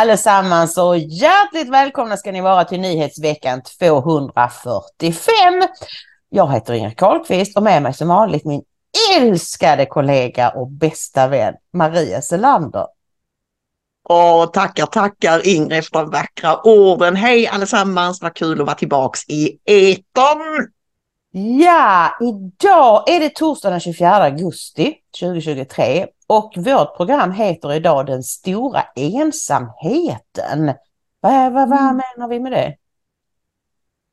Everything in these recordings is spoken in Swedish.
Allesammans och hjärtligt välkomna ska ni vara till nyhetsveckan 245. Jag heter Ingrid Karlqvist och med mig som vanligt min älskade kollega och bästa vän Maria Selander. Och tackar, tackar Ingrid för de vackra orden. Hej allesammans, vad kul att vara tillbaks i etern. Ja, idag är det torsdag den 24 augusti 2023 och vårt program heter idag Den stora ensamheten. Vad, vad, vad Mm. menar vi med det?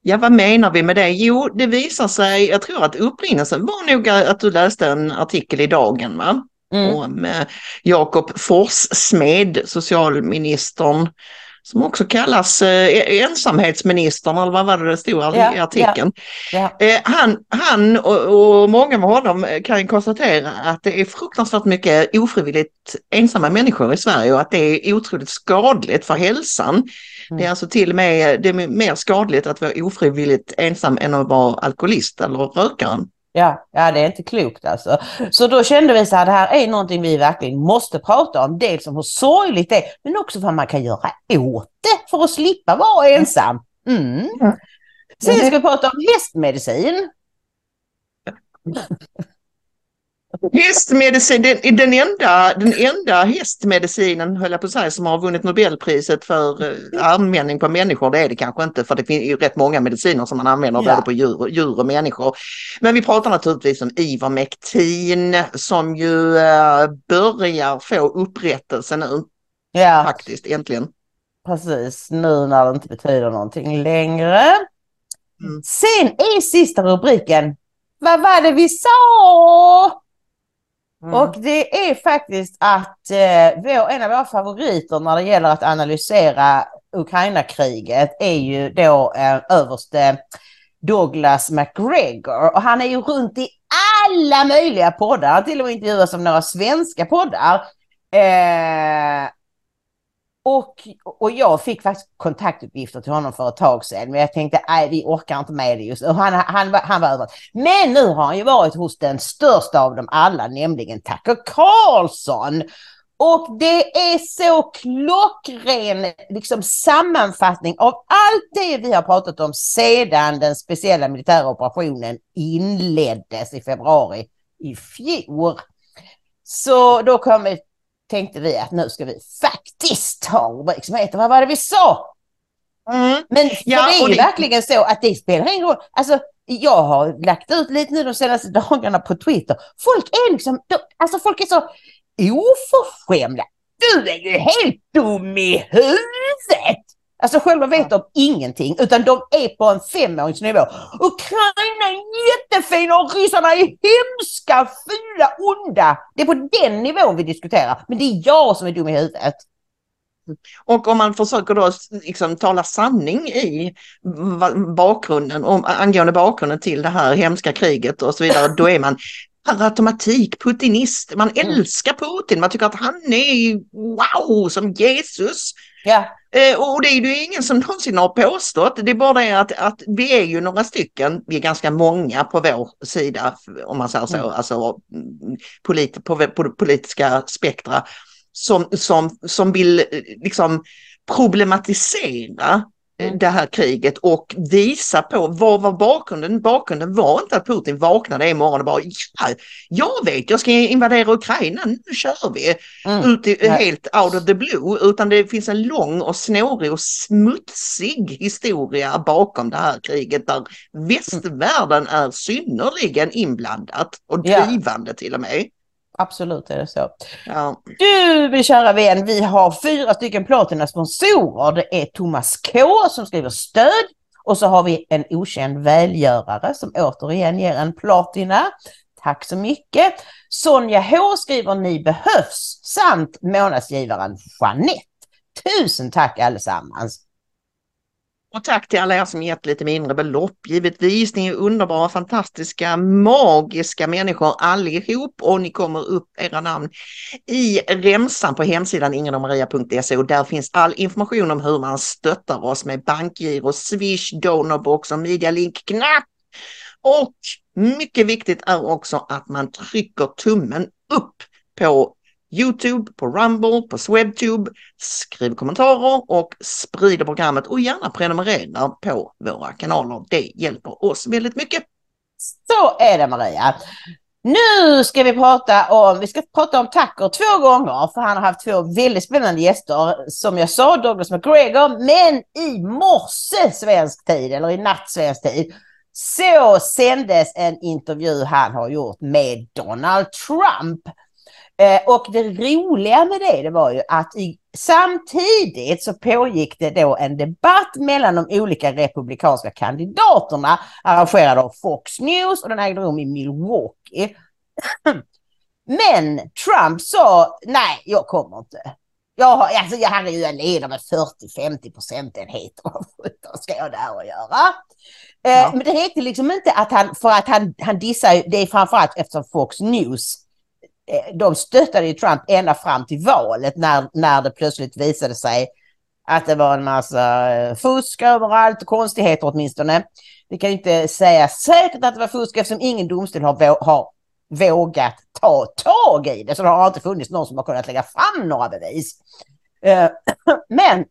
Ja, vad menar vi med det? Jo, det visar sig, jag tror att upprinnelsen var nog att du läste en artikel i Dagen, va? Mm. Om Jakob Forssmed, socialministern, som också kallas eh, ensamhetsministern, eller vad var det det stod i Ja, artikeln. Ja. Eh, han han och, och många med honom eh, kan konstatera att det är fruktansvärt mycket ofrivilligt ensamma människor i Sverige och att det är otroligt skadligt för hälsan. Det är Mm. alltså till och med det är mer skadligt att vara ofrivilligt ensam än att vara alkoholist eller rökare. Ja, ja, det är inte klokt alltså. Så då kände vi så här, det här är någonting vi verkligen måste prata om. Dels om hur sorgligt det är, men också vad man kan göra åt det för att slippa vara ensam. Mm. Sen ska vi prata om hästmedicin. Hästmedicin, den, den, enda, den enda hästmedicinen, höll jag på att säga, som har vunnit Nobelpriset för eh, användning på människor, det är det kanske inte, för det finns ju rätt många mediciner som man använder Ja. både på djur, djur och människor. Men vi pratar naturligtvis om Ivermectin som ju eh, börjar få upprättelse nu, Ja, faktiskt, äntligen. precis. Nu när det inte betyder någonting längre. Mm. Sen är sista rubriken, vad var det vi sa? Mm. Och det är faktiskt att eh, vår, en av våra favoriter när det gäller att analysera Ukraina-kriget är ju då eh, överste Douglas McGregor. Och han är ju runt i alla möjliga poddar, till och med intervjuas som några svenska poddar. Eh, och, och jag fick faktiskt kontaktuppgifter till honom för ett tag sedan, men jag tänkte nej, vi orkar inte med det just nu. Han, han, han var överallt. Men nu har han ju varit hos den största av dem alla, nämligen Tucker Carlson. Och det är så klockren liksom, sammanfattning av allt det vi har pratat om sedan den speciella militära operationen inleddes i februari i fjol. Så då kommer tänkte vi att nu ska vi faktiskt ha en rubrik som heter Vad var det vi sa? Mm. Men Ja, det är ju det- verkligen så att det spelar ingen roll. Alltså, jag har lagt ut lite nu de senaste dagarna på Twitter. Folk är liksom, de, alltså folk är så oförskämda. Du är ju helt dum i huvudet! Alltså själva vet de ingenting utan de är på en femåringsnivå. Ukraina är jättefina och ryssarna är hemska, fula, onda. Det är på den nivån vi diskuterar. Men det är jag som är dum i huvudet. Och om man försöker då liksom tala sanning i bakgrunden, om, angående bakgrunden till det här hemska kriget och så vidare, då är man per automatik putinist. Man Mm. älskar Putin, man tycker att han är wow som Jesus. Ja, och det är ju ingen som någonsin har påstått. Det är bara det att, att vi är ju några stycken, vi är ganska många på vår sida, om man säger så, Mm. alltså polit, på, på politiska spektra, som, som, som vill eh, liksom problematisera eh, det här kriget och visa på vad var bakgrunden. Bakgrunden var inte att Putin vaknade en morgon och bara ja, jag vet, jag ska invadera Ukraina, nu kör vi. Mm. Ut i, helt out of the blue, utan det finns en lång och snårig och smutsig historia bakom det här kriget där västvärlden är synnerligen inblandat och drivande till och med. Absolut är det så. Ja. Du, min kära vän, vi har fyra stycken Platina sponsorer. Det är Thomas K som skriver stöd och så har vi en okänd välgörare som återigen ger en Platina. Tack så mycket. Sonja H skriver ni behövs samt månadsgivaren Jeanette. Tusen tack allesammans. Och tack till alla er som gett lite mindre belopp. Givetvis, ni är underbara, fantastiska, magiska människor allihop och ni kommer upp era namn i remsan på hemsidan ingenomaria.se och där finns all information om hur man stöttar oss med bankgiro, swish, donorbox och medialink-knapp. Och mycket viktigt är också att man trycker tummen upp på Youtube, på Rumble, på Swebtube, skriv kommentarer och sprider programmet och gärna prenumerera på våra kanaler. Det hjälper oss väldigt mycket. Så är det Maria. Nu ska vi prata om, vi ska prata om Tucker två gånger för han har haft två väldigt spännande gäster. Som jag sa, Douglas McGregor, men i morse svensk tid, eller i natt svensk tid, så sändes en intervju han har gjort med Donald Trump. Eh, och det roliga med det, det var ju att i, samtidigt så pågick det då en debatt mellan de olika republikanska kandidaterna arrangerad av Fox News och den ägde rum i Milwaukee. Men Trump sa nej, jag kommer inte. Jag, har, alltså, jag, herregud, jag leder med 40-50 procentenheter. Vad ska jag där och göra? Eh, Ja. Men det räckte liksom inte att han, för att han, han dissar, ju- det är framförallt eftersom Fox News Eh, de stöttade ju Trump ända fram till valet när, när det plötsligt visade sig att det var en massa eh, fusk överallt, konstigheter åtminstone. Vi kan ju inte säga säkert att det var fusk eftersom ingen domstol har, vå- har vågat ta tag i det. Så det har inte funnits någon som har kunnat lägga fram några bevis. Eh, men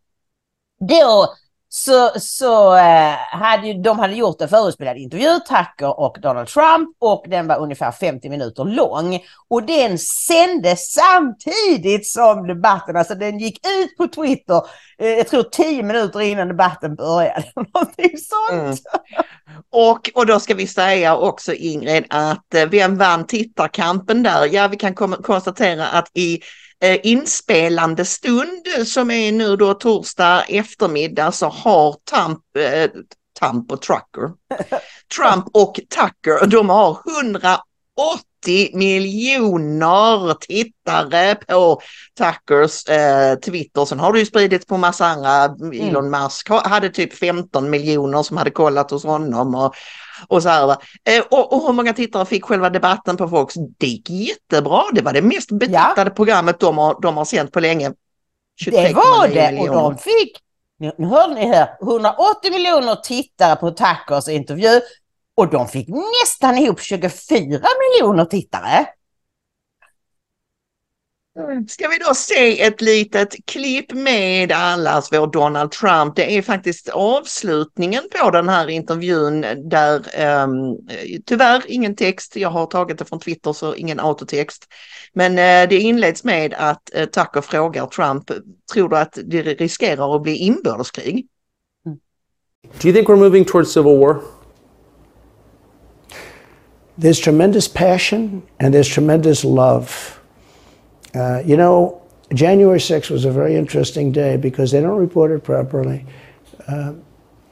då så, så eh, hade ju, de hade gjort en förutspelad intervju, Tucker och Donald Trump, och den var ungefär 50 minuter lång. Och den sändes samtidigt som debatten, alltså den gick ut på Twitter, eh, jag tror 10 minuter innan debatten började. Någonting sånt. Mm. Och, och då ska vi säga också Ingrid att eh, vem vann tittarkampen där? Ja, vi kan kom- konstatera att i inspelande stund som är nu då torsdag eftermiddag så har Trump, eh, Trump och Trucker, Trump och Tucker, de har 180 miljoner tittare på Tuckers eh, Twitter. Sen har det ju spridits på massa andra. Elon Musk ha- hade typ 15 miljoner som hade kollat hos honom. Och, och så här, eh, och, och hur många tittare fick själva debatten på Fox? Det gick jättebra. Det var det mest betittade programmet de har, de har sänt på länge. Det var 23,9 det och miljoner. de fick, nu, hörde ni här, 180 miljoner tittare på Tuckers intervju och de fick nästan ihop 24 miljoner tittare. Ska vi då se ett litet klipp med allas vår Donald Trump. Det är faktiskt avslutningen på den här intervjun där um, tyvärr ingen text. Jag har tagit det från Twitter så ingen autotext. Men eh, det inleds med att uh, Tucker frågar Trump, tror du att det riskerar att bli inbördeskrig? Do you think we're moving towards civil war? there's tremendous passion and there's tremendous love. Uh, you know, January 6th was a very interesting day because they don't report it properly. Uh,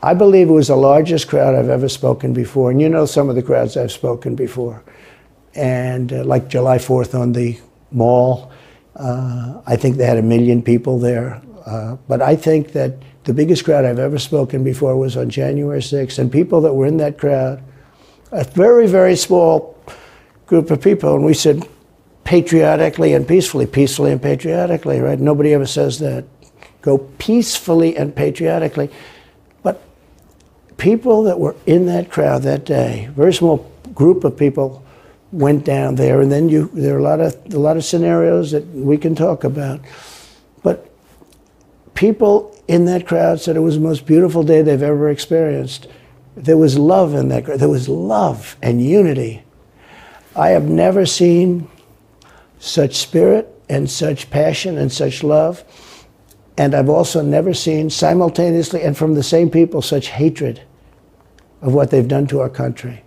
I believe it was the largest crowd I've ever spoken before, and you know some of the crowds I've spoken before. And uh, like July 4th on the mall, uh, I think they had a million people there. Uh, but I think that the biggest crowd I've ever spoken before was on January 6th, and people that were in that crowd a very, very small group of people, and we said patriotically and peacefully, peacefully and patriotically, right? Nobody ever says that. Go peacefully and patriotically. But people that were in that crowd that day, very small group of people, went down there, and then you there are a lot of a lot of scenarios that we can talk about. But people in that crowd said it was the most beautiful day they've ever experienced. There was love in that crowd. There was love and unity. I have never seen such spirit and such passion and such love. And I've also never seen simultaneously and from the same people such hatred of what they've done to our country.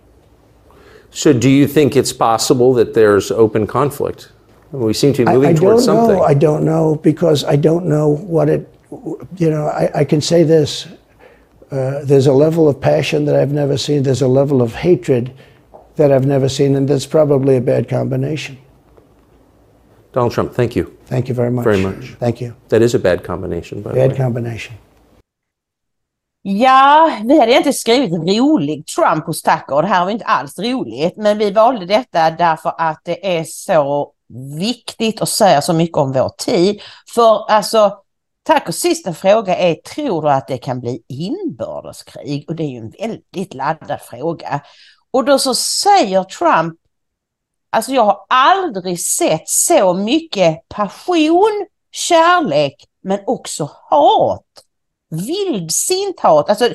So, do you think it's possible that there's open conflict? We seem to be I, moving I towards don't something. know. I don't know because I don't know what it. You know, I, I can say this: uh, there's a level of passion that I've never seen. There's a level of hatred that I've never seen, and that's probably a bad combination. Donald Trump, thank you. Thank you very much. Very much. Thank you. That is a bad combination, by the Bad way. combination. Ja, vi hade inte skrivit rolig Trump hos Tucker. Det här var inte alls roligt. Men vi valde detta därför att det är så viktigt och säger så mycket om vår tid. För alltså, Tuckers sista fråga är, tror du att det kan bli inbördeskrig? Och det är ju en väldigt laddad fråga. Och då så säger Trump, alltså jag har aldrig sett så mycket passion, kärlek, men också hat vildsint hat. Alltså,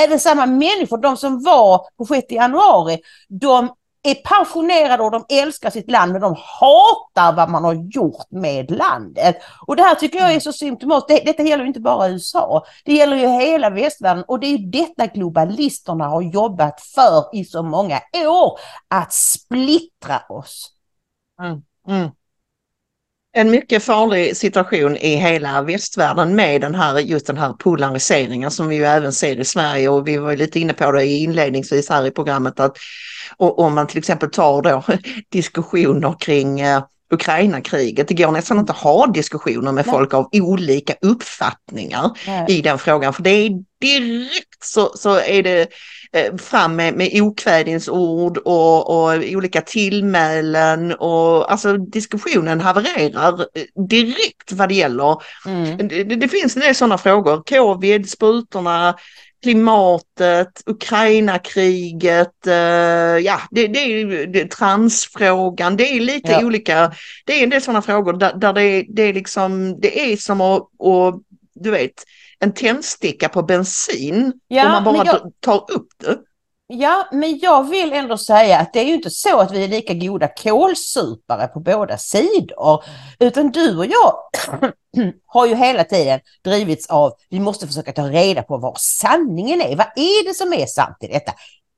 även samma människor, de som var på 6 januari, de är passionerade och de älskar sitt land men de hatar vad man har gjort med landet. Och det här tycker jag är så symptomatiskt. Det, detta gäller ju inte bara USA. Det gäller ju hela västvärlden och det är ju detta globalisterna har jobbat för i så många år. Att splittra oss. Mm. mm. En mycket farlig situation i hela västvärlden med den här, just den här polariseringen som vi ju även ser i Sverige. Och vi var ju lite inne på det inledningsvis här i programmet att och, om man till exempel tar då diskussioner kring eh, Ukraina-kriget, det går nästan inte att ha diskussioner med Nej. folk av olika uppfattningar Nej. i den frågan för det är direkt så, så är det eh, fram med, med okvädinsord och, och olika tillmälen och alltså diskussionen havererar eh, direkt vad det gäller. Mm. Det, det, det finns en del sådana frågor, covid, sprutorna, klimatet, Ukraina-kriget, eh, ja det, det är det, transfrågan, det är lite Ja. olika, det är en del sådana frågor där, där det, det är liksom, det är som att, och, du vet, en tändsticka på bensin Ja, om man bara jag- tar upp det. Ja, men jag vill ändå säga att det är ju inte så att vi är lika goda kålsupare på båda sidor. Utan du och jag har ju hela tiden drivits av vi måste försöka ta reda på vad sanningen är. Vad är det som är sant i detta?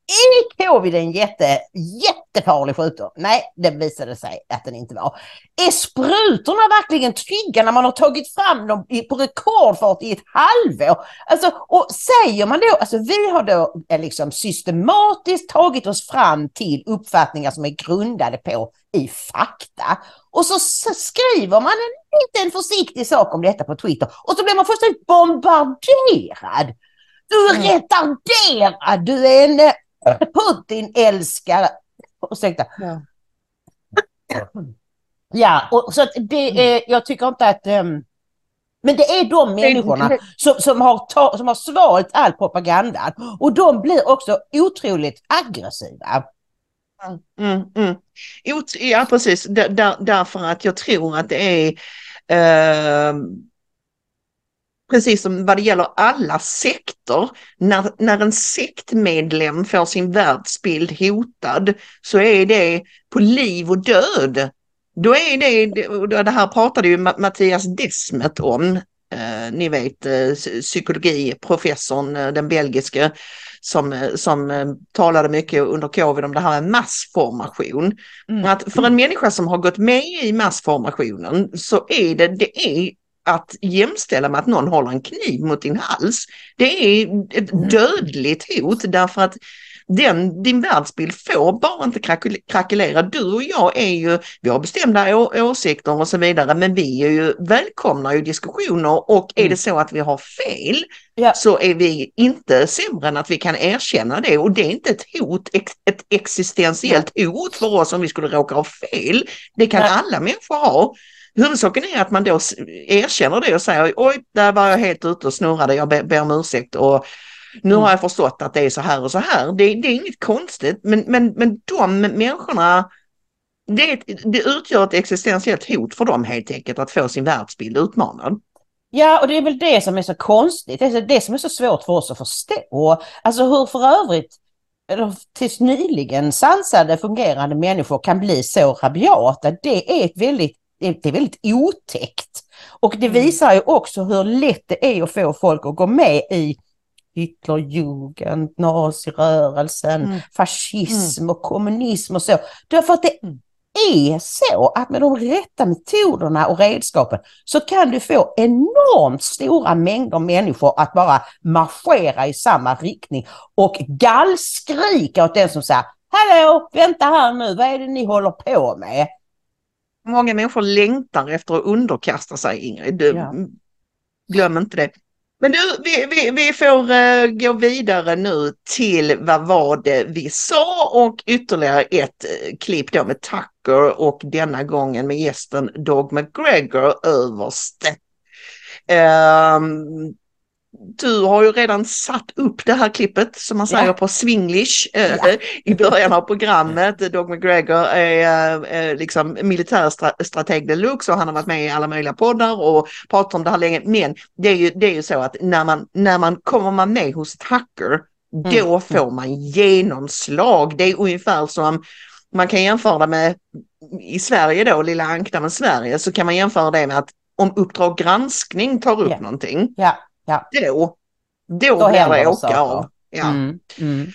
Är covid en jätte, jättefarlig sjukdom? Nej, det visade sig att den inte var. Är sprutorna verkligen trygga när man har tagit fram dem på rekordfart i ett halvår? Alltså, och säger man då, alltså vi har då eh, liksom systematiskt tagit oss fram till uppfattningar som är grundade på i fakta. Och så s- skriver man en liten försiktig sak om detta på Twitter och så blir man fullständigt bombarderad. Du är Mm. retarderad, du är en eh, Putin-älskare. Ursäkta. Ja. Ja, och så det är, jag tycker inte att... ehm, men det är de människorna som, som, har ta, som har svalt all propagandan och de blir också otroligt aggressiva. Mm, mm. Ja, precis. Där, där, därför att jag tror att det är eh, precis som vad det gäller alla sekter. När, när en sektmedlem får sin världsbild hotad så är det på liv och död. Då är det, det här pratade ju Ma- Mattias Desmet om, eh, ni vet eh, psykologiprofessorn, eh, den belgiske, som, eh, som talade mycket under covid om det här med massformation. Mm. Att för en människa som har gått med i massformationen så är det, det är att jämställa med att någon håller en kniv mot din hals. Det är ett dödligt hot därför att den, din världsbild får bara inte krackelera. Du och jag är ju, vi har bestämda åsikter och så vidare, men vi är ju, välkomnar ju diskussioner och är det så att vi har fel Ja. så är vi inte sämre än att vi kan erkänna det och det är inte ett hot, ett existentiellt hot för oss om vi skulle råka ha fel. Det kan Nej. alla människor ha. Huvudsaken är att man då erkänner det och säger oj, där var jag helt ute och snurrade, jag ber, om ursäkt och nu Mm. har jag förstått att det är så här och så här. Det, det är inget konstigt, men, men, men de människorna, det, det utgör ett existentiellt hot för dem helt enkelt att få sin världsbild utmanad. Ja, och det är väl det som är så konstigt. Det är det som är så svårt för oss att förstå. Alltså hur för övrigt, tills nyligen sansade fungerande människor kan bli så rabiata. Det är ett väldigt, det är väldigt otäckt. Och det visar ju också hur lätt det är att få folk att gå med i Hitlerjugend, nazirörelsen, Mm. fascism och kommunism och så. Därför att det är så att med de rätta metoderna och redskapen så kan du få enormt stora mängder människor att bara marschera i samma riktning och gallskrika åt den som säger Hallå, vänta här nu, vad är det ni håller på med? Många människor längtar efter att underkasta sig, Ingrid. Du, Ja. Glöm inte det. Men du, vi, vi, vi får eh, gå vidare nu till vad var det vi sa och ytterligare ett uh, klipp då med Tucker och denna gången med gästen Dog McGregor överste. Ehm, du har ju redan satt upp det här klippet som man säger Ja. på swinglish eh, Ja. i början av programmet. Dog McGregor är eh, liksom militärstrateg deluxe och han har varit med i alla möjliga poddar och pratat om det här länge. Men det är ju, det är ju så att när man, när man kommer man med hos Tucker då Mm. får man genomslag. Det är ungefär som man kan jämföra med i Sverige då, lilla ankdammen Sverige, så kan man jämföra det med att om Uppdrag granskning tar upp Ja. någonting, Ja, ja. då, då, Då blir det åka av. Ja. Mm, mm.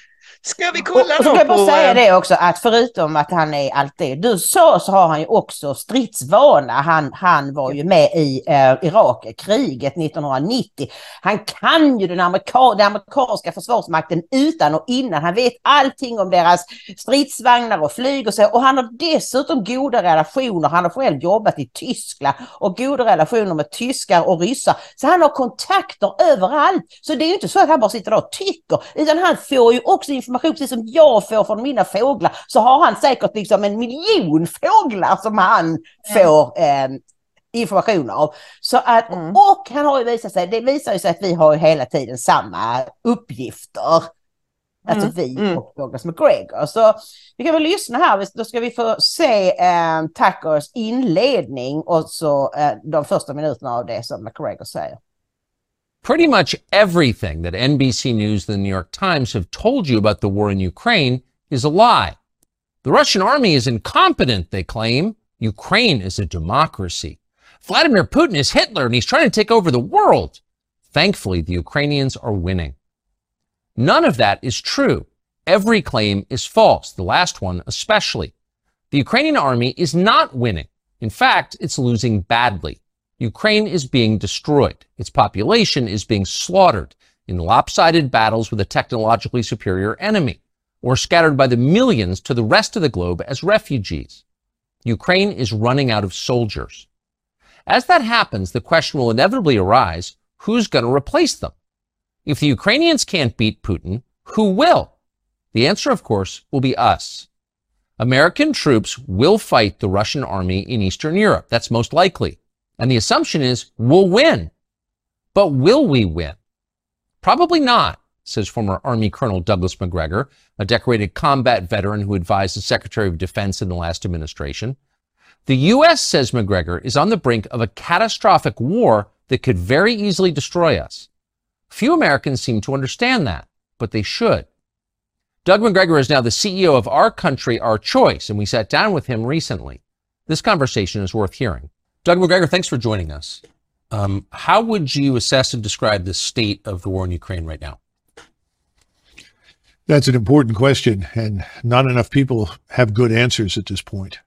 Ska vi Och, kolla och så då kan jag bara säga eh, det också att förutom att han är allt det du sa så har han ju också stridsvana. Han, han var ju med i eh, Irakkriget 1990. Han kan ju den, amerika den amerikanska försvarsmakten utan och innan. Han vet allting om deras stridsvagnar och flyg och så. Och han har dessutom goda relationer. Han har själv jobbat i Tyskland och goda relationer med tyskar och ryssar. Så han har kontakter överallt. Så det är ju inte så att han bara sitter och tycker, utan han får ju också information, precis som jag får från mina fåglar, så har han säkert liksom en miljon fåglar som han får eh, information av. Så att, Mm. Och han har ju visat sig, det visar ju sig att vi har hela tiden samma uppgifter. Alltså Mm, vi mm. och Douglas McGregor. Så vi kan väl lyssna här, då ska vi få se eh, Tuckers inledning och så eh, de första minuterna av det som McGregor säger. Pretty much everything that NBC News and the New York Times have told you about the war in Ukraine is a lie. The Russian army is incompetent, they claim. Ukraine is a democracy. Vladimir Putin is Hitler and he's trying to take over the world. Thankfully, the Ukrainians are winning. None of that is true. Every claim is false, the last one especially. The Ukrainian army is not winning. In fact, it's losing badly. Ukraine is being destroyed. Its population is being slaughtered in lopsided battles with a technologically superior enemy, or scattered by the millions to the rest of the globe as refugees. Ukraine is running out of soldiers. As that happens, the question will inevitably arise who's going to replace them? If the Ukrainians can't beat Putin, who will? The answer, of course, will be us. American troops will fight the Russian army in Eastern Europe. That's most likely. And the assumption is we'll win. But will we win? Probably not, says former Army Colonel Douglas McGregor, a decorated combat veteran who advised the Secretary of Defense in the last administration. The U.S., says McGregor, is on the brink of a catastrophic war that could very easily destroy us. Few Americans seem to understand that, but they should. Doug McGregor is now the CEO of Our Country, Our Choice, and we sat down with him recently. This conversation is worth hearing. Doug McGregor, thanks for joining us. Um, how would you assess and describe the state of the war in Ukraine right now? That's an important question, and not enough people have good answers at this point.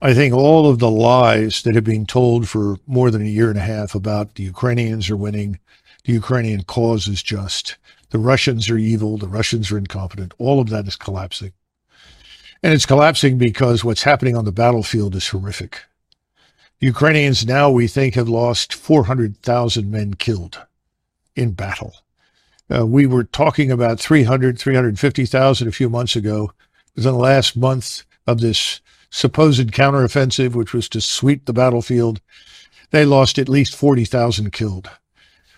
I think all of the lies that have been told for more than a year and a half about the Ukrainians are winning, the Ukrainian cause is just, the Russians are evil, the Russians are incompetent, all of that is collapsing. And it's collapsing because what's happening on the battlefield is horrific. Ukrainians now, we think, have lost 400,000 men killed in battle. Uh, we were talking about 300, 350,000 a few months ago. Within the last month of this supposed counteroffensive, which was to sweep the battlefield, they lost at least 40,000 killed.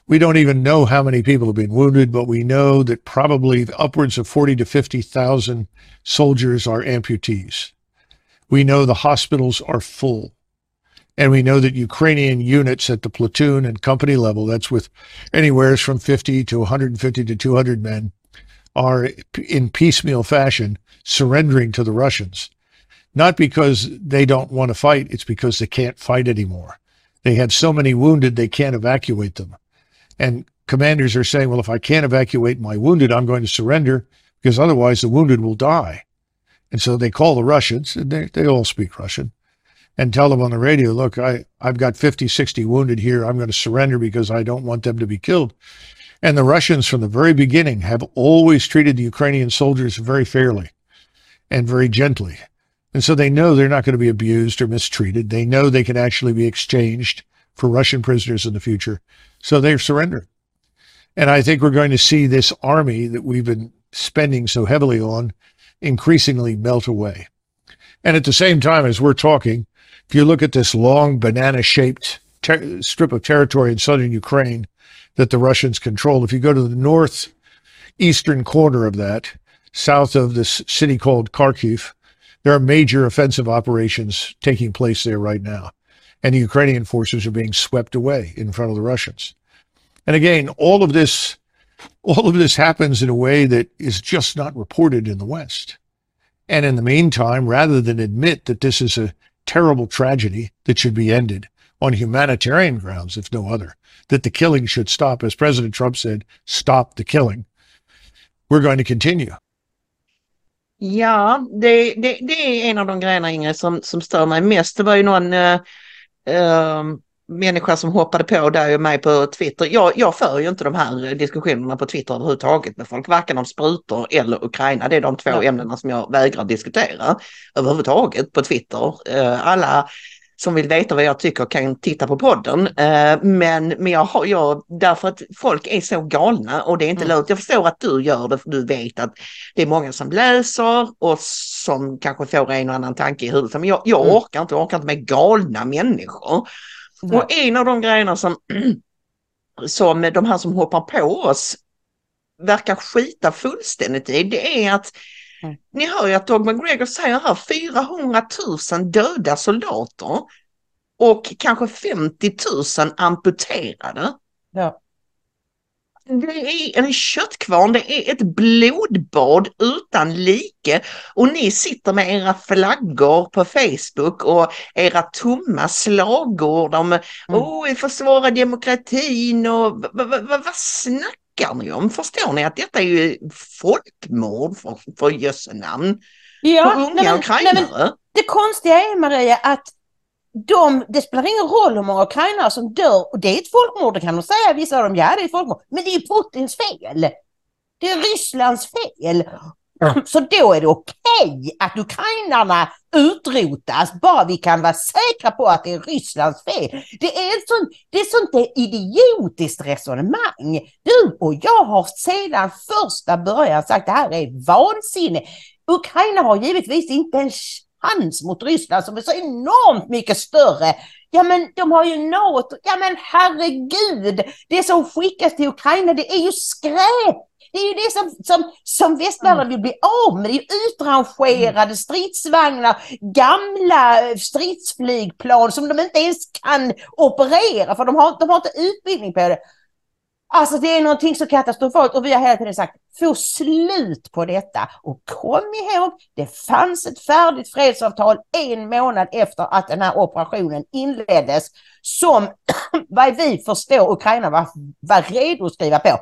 We don't even know how many people have been wounded, but we know that probably upwards of 40 to 50,000 soldiers are amputees. We know the hospitals are full. And we know that Ukrainian units at the platoon and company level, that's with anywhere from 50 to 150 to 200 men, are in piecemeal fashion surrendering to the Russians. Not because they don't want to fight, it's because they can't fight anymore. They have so many wounded, they can't evacuate them. And commanders are saying, well, if I can't evacuate my wounded, I'm going to surrender because otherwise the wounded will die. And so they call the Russians, and they, they all speak Russian, and tell them on the radio, look, I, I've got 50, 60 wounded here. I'm going to surrender because I don't want them to be killed. And the Russians, from the very beginning, have always treated the Ukrainian soldiers very fairly and very gently. And so they know they're not going to be abused or mistreated. They know they can actually be exchanged for Russian prisoners in the future. So they're surrendering. And I think we're going to see this army that we've been spending so heavily on increasingly melt away. And at the same time, as we're talking, if you look at this long banana shaped ter- strip of territory in southern Ukraine that the Russians control, if you go to the northeastern corner of that, south of this city called Kharkiv, there are major offensive operations taking place there right now. And the Ukrainian forces are being swept away in front of the Russians. And again, all of this all of this happens in a way that is just not reported in the West. And in the meantime, rather than admit that this is a terrible tragedy that should be ended on humanitarian grounds, if no other, that the killing should stop, as President Trump said, stop the killing, we're going to continue. Ja, det, det, det är en av de grejerna Ingrid som, som stör mig mest. Det var ju någon eh, människa som hoppade på dig och mig på Twitter. Jag, jag för ju inte de här diskussionerna på Twitter överhuvudtaget med folk, varken om sprutor eller Ukraina. Det är de två Ja. ämnena som jag vägrar diskutera överhuvudtaget på Twitter. Eh, alla som vill veta vad jag tycker kan titta på podden. Eh, men men jag har, jag, därför att folk är så galna och det är inte Mm. lönt. Jag förstår att du gör det för du vet att det är många som läser och som kanske får en och annan tanke i huvudet. Men jag, jag Mm. orkar inte, jag orkar inte med galna människor. Nej. Och en av de grejerna som, som de här som hoppar på oss verkar skita fullständigt i, det är att Mm. ni hör ju att Doug McGregor säger här 400 000 döda soldater och kanske 50 000 amputerade. Ja. Det är en köttkvarn, det är ett blodbad utan like och ni sitter med era flaggor på Facebook och era tomma slagord om oh, vi försvarar demokratin och vad snackar ni om? Förstår ni att detta är ju folkmord för, för jösse namn Ja, på unga nej, men, nej, ukrainare? men det konstiga är Maria att de, det spelar ingen roll hur många ukrainare som dör. Och det är ett folkmord, det kan de säga, vissa av dem, ja det är ett folkmord. Men det är Putins fel. Det är Rysslands fel. Så då är det okej att ukrainarna utrotas, bara vi kan vara säkra på att det är Rysslands fel. Det är ett sånt, det är sånt idiotiskt resonemang. Du och jag har sedan första början sagt att det här är vansinne. Ukraina har givetvis inte en chans mot Ryssland som är så enormt mycket större. Ja men de har ju NATO, ja men herregud, det som skickas till Ukraina det är ju skräp. Det är ju det som, som, som västvärlden vill bli av med. Det är ju utrangerade stridsvagnar, gamla eh, stridsflygplan som de inte ens kan operera för de har, de har inte utbildning på det. Alltså det är någonting så katastrofalt och vi har hela tiden sagt få slut på detta. Och kom ihåg, det fanns ett färdigt fredsavtal en månad efter att den här operationen inleddes som vad vi förstår Ukraina var, var redo att skriva på.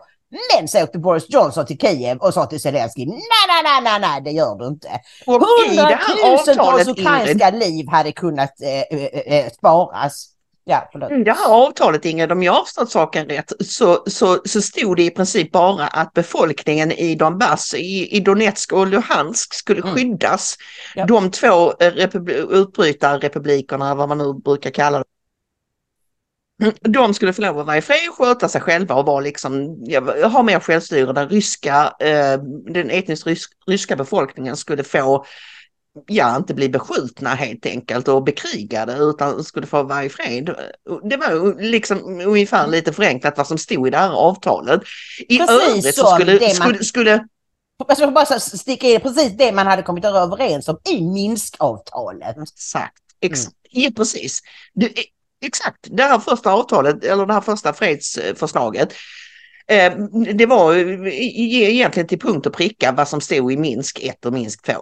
Men så åkte Boris Johnson till Kiev och sa till Zelenskyj, nej, nej, nej, nej, nej, det gör du inte. Hundratusentals ukrainska liv hade kunnat eh, eh, eh, sparas. Ja, förlåt. I det här avtalet, Ingrid, om jag har förstått saken rätt, så, så, så stod det i princip bara att befolkningen i Donbass, i, i Donetsk och Luhansk skulle Mm. skyddas. Ja. De två eh, republi- utbrytarrepublikerna, vad man nu brukar kalla det, Mm, de skulle få lov att vara i fred, sköta sig själva och vara liksom, ja, ha mer självstyre. Den ryska, eh, den etniskt rys ryska befolkningen skulle få ja, inte bli beskjutna helt enkelt och bekrigade utan skulle få vara i fred. Det var liksom ungefär lite förenklat vad som stod i det här avtalet. I Precis övrigt så skulle, det man- skulle, skulle ska bara sticka in precis det man hade kommit överens om i Minskavtalet. Exakt, exakt. Ja, precis. Det, exakt, det här första avtalet, eller det här första fredsförslaget, eh, det var egentligen till punkt och pricka vad som stod i Minsk 1 och Minsk 2.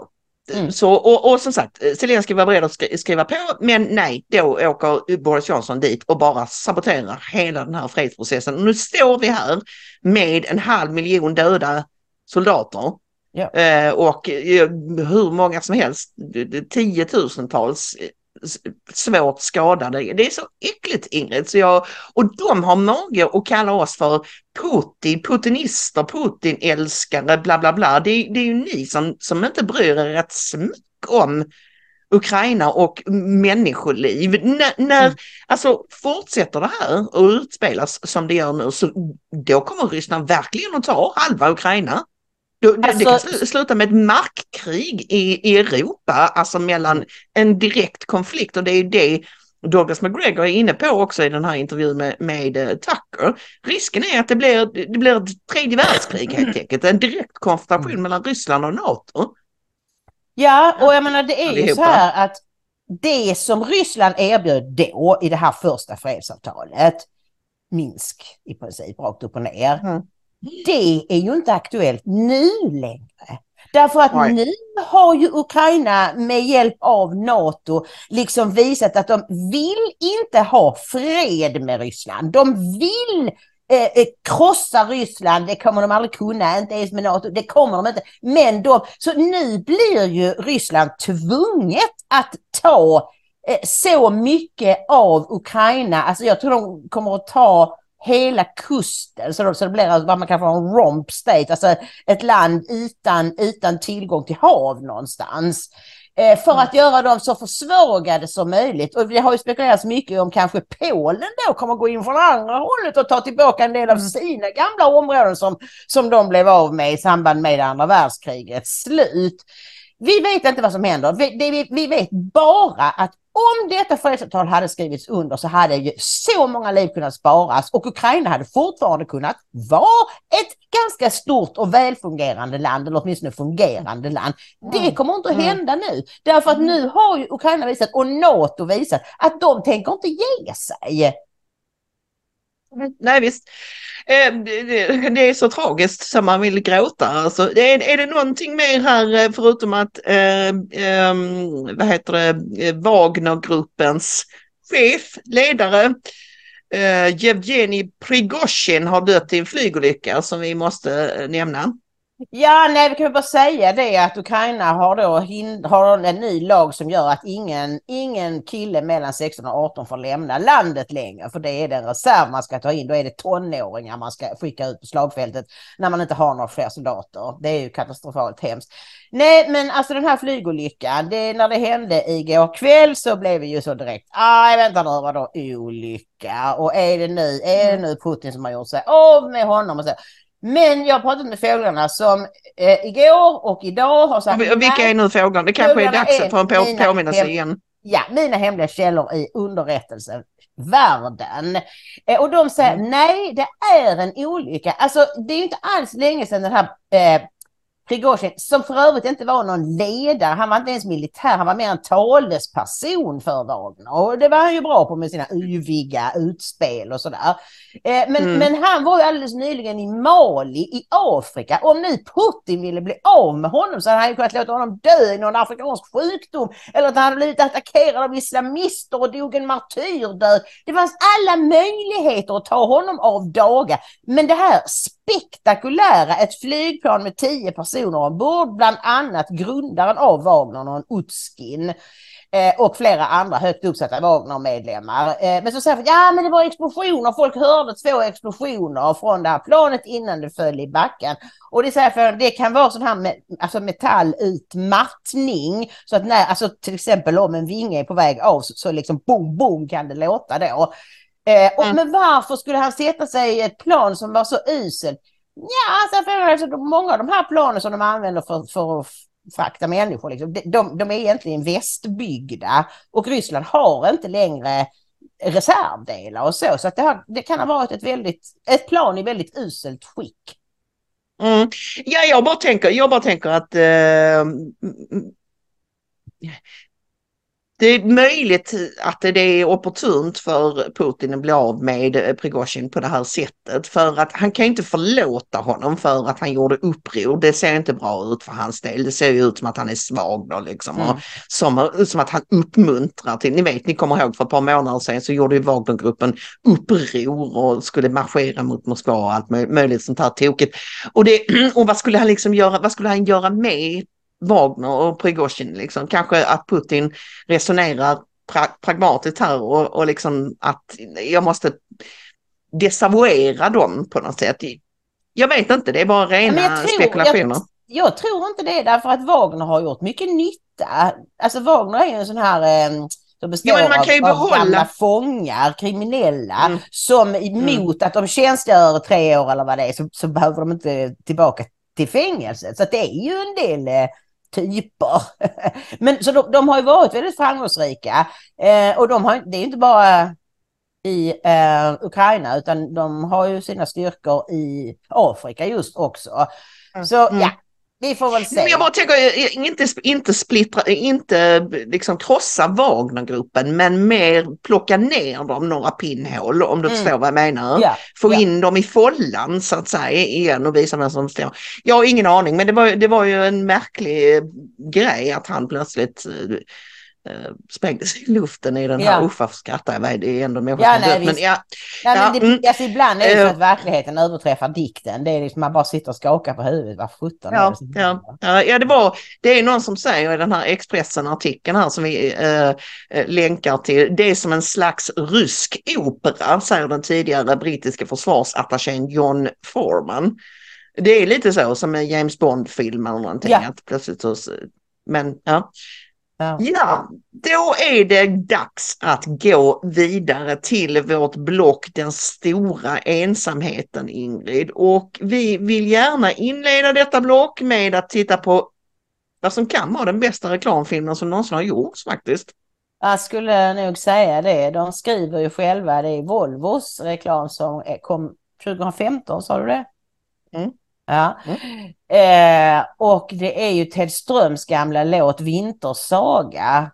Mm. Så, och, och, som sagt, Zelenskyj var beredd att skriva på, men nej, då åker Boris Johnson dit och bara saboterar hela den här fredsprocessen. Och nu står vi här med en halv miljon döda soldater. Eh, och eh, hur många som helst, tiotusentals svårt skadade. Det är så äckligt Ingrid. Så jag, och de har mage att kalla oss för Putin, putinister, Putin-älskare, bla bla bla. Det, det är ju ni som, som inte bryr er ett smuck om Ukraina och människoliv. N när, mm. alltså fortsätter det här att utspelas som det gör nu så då kommer Ryssland verkligen att ta halva Ukraina. Alltså, det kan sluta med ett markkrig i, i Europa, alltså mellan en direkt konflikt och det är det Douglas McGregor är inne på också i den här intervjun med, med uh, Tucker. Risken är att det blir, det blir ett tredje världskrig helt enkelt, en direkt konfrontation mm. mellan Ryssland och NATO. Ja, och jag menar det är ju så här att det som Ryssland erbjöd då i det här första fredsavtalet, Minsk i princip, rakt upp och ner, mm det är ju inte aktuellt nu längre. Därför att Nej. nu har ju Ukraina med hjälp av NATO liksom visat att de vill inte ha fred med Ryssland. De vill eh, eh, krossa Ryssland, det kommer de aldrig kunna, inte ens med NATO, det kommer de inte. Men de, så nu blir ju Ryssland tvunget att ta eh, så mycket av Ukraina, alltså jag tror de kommer att ta hela kusten så, så det blir alltså vad man kan få en romp state, alltså ett land utan, utan tillgång till hav någonstans. Eh, för mm. att göra dem så försvagade som möjligt. Och det har ju spekulerats mycket om kanske Polen då kommer gå in från andra hållet och ta tillbaka en del av mm. sina gamla områden som, som de blev av med i samband med andra världskrigets slut. Vi vet inte vad som händer. Vi, det, vi vet bara att om detta fredsavtal hade skrivits under så hade ju så många liv kunnat sparas och Ukraina hade fortfarande kunnat vara ett ganska stort och välfungerande land, eller åtminstone fungerande land. Det mm. kommer inte att mm. hända nu, därför att nu har ju Ukraina visat och NATO visat att de tänker inte ge sig. Mm, nej visst. Ehm, det är så tragiskt som man vill gråta. Alltså, är, det någonting mer här eh, förutom att eh, vad heter det, eh, Wagnergruppens chef, ledare eh, Prigozjin har dött i en flygolycka som vi måste eh, nämna. Ja, nej, vi kan bara säga det att Ukraina har då har en ny lag som gör att ingen, ingen kille mellan 16 och 18 får lämna landet längre. För det är den reserv man ska ta in. Då är det tonåringar man ska skicka ut på slagfältet när man inte har några fler soldater. Det är ju katastrofalt hemskt. Nej, men alltså den här flygolyckan, det, när det hände igår kväll så blev vi ju så direkt, aj vänta nu, vadå olycka? Och är det nu, är det nu Putin som har gjort sig av med honom? Och så. Men jag har pratat med fåglarna som eh, igår och idag har sagt... Och vilka är nu fåglarna? Det kanske är dags att få en på, påminnelse igen. Ja, mina hemliga källor i underrättelsevärlden. Eh, och de säger mm. nej, det är en olycka. Alltså det är inte alls länge sedan den här eh, Prigozjin, som för övrigt inte var någon ledare, han var inte ens militär, han var mer en talesperson för Wagner. Och det var han ju bra på med sina yviga utspel och sådär. Eh, men, mm. men han var ju alldeles nyligen i Mali i Afrika. Om nu Putin ville bli av med honom så hade han ju kunnat låta honom dö i någon afrikansk sjukdom. Eller att han hade blivit attackerad av islamister och dog en martyrdöd. Det fanns alla möjligheter att ta honom av dagar. Men det här spektakulära, ett flygplan med tio personer ombord, bland annat grundaren av Wagner, någon Utskin eh, och flera andra högt uppsatta Wagner-medlemmar. Eh, men så säger de, ja men det var explosioner, folk hörde två explosioner från det här planet innan det föll i backen. Och det, säger för, det kan vara sån här med, alltså metallutmattning, så att när, alltså till exempel om en vinge är på väg av så, så liksom boom, boom kan det låta då. Eh, och, mm. Men varför skulle han sätta sig i ett plan som var så uselt? Ja, alltså, för, många av de här planen som de använder för, för att frakta människor, liksom, de, de är egentligen västbyggda och Ryssland har inte längre reservdelar och så. Så att det, har, det kan ha varit ett, väldigt, ett plan i väldigt uselt skick. Mm. Ja, jag bara tänker, jag bara tänker att eh, det är möjligt att det är opportunt för Putin att bli av med eh, Prigozjin på det här sättet. För att han kan inte förlåta honom för att han gjorde uppror. Det ser inte bra ut för hans del. Det ser ju ut som att han är svag då liksom. Mm. Och som, som att han uppmuntrar till, ni vet, ni kommer ihåg för ett par månader sedan så gjorde ju Wagnergruppen uppror och skulle marschera mot Moskva och allt möj- möjligt sånt här tokigt. Och, det, och vad skulle han liksom göra, vad skulle han göra med Wagner och Prigozjin liksom? Kanske att Putin resonerar pra- pragmatiskt här och, och liksom att jag måste desavouera dem på något sätt. Jag vet inte, det är bara rena jag tror- spekulationer. Jag, jag tror inte det därför att Wagner har gjort mycket nytta. Alltså Wagner är ju en sån här eh, som består men man kan ju av, av behålla- gamla fångar, kriminella, Mm. som emot att de tjänstgör tre år eller vad det är så, så behöver de inte tillbaka till fängelset. Så det är ju en del eh, typer. Men så de, de har ju varit väldigt framgångsrika. Eh, och de har, det är inte bara i eh, Ukraina utan de har ju sina styrkor i Afrika just också. Så Mm. ja, vi får väl se. Men jag bara tänker, eh, inte, inte splittra, inte liksom krossa Wagnergruppen men mer plocka ner dem några pinnhål om du Mm. förstår vad jag menar. ja, Få ja. in dem i follan så att säga igen och visa vem som står. Jag har ingen aning men det var, det var ju en märklig eh, grej att han plötsligt eh, eh, sprängdes i luften i den här, Ja. usch varför skrattar jag, det är ändå människor Ja, som nej, dött. Men ja, Nej, Ja, men det, mm. alltså, ibland är det så Eh. att verkligen överträffar dikten. Det är liksom man bara sitter och skakar på huvudet. Vad sjutton Ja, ja, ja, ja, det var, det är någon som säger i den här Expressen-artikeln här som vi eh, eh, länkar till, det är som en slags rysk opera, säger den tidigare brittiska försvarsattachén John Foreman. Det är lite så som en James Bond-film eller någonting. Ja. Att plötsligt så, men ja. Ja. Ja, då är det dags att gå vidare till vårt block Den stora ensamheten Ingrid. Och vi vill gärna inleda detta block med att titta på vad som kan vara den bästa reklamfilmen som någonsin har gjorts faktiskt. Jag skulle nog säga det. De skriver ju själva, det är Volvos reklam som kom 2015, sa du det? Mm. Ja. Eh, och det är ju Ted Ströms gamla låt Vintersaga.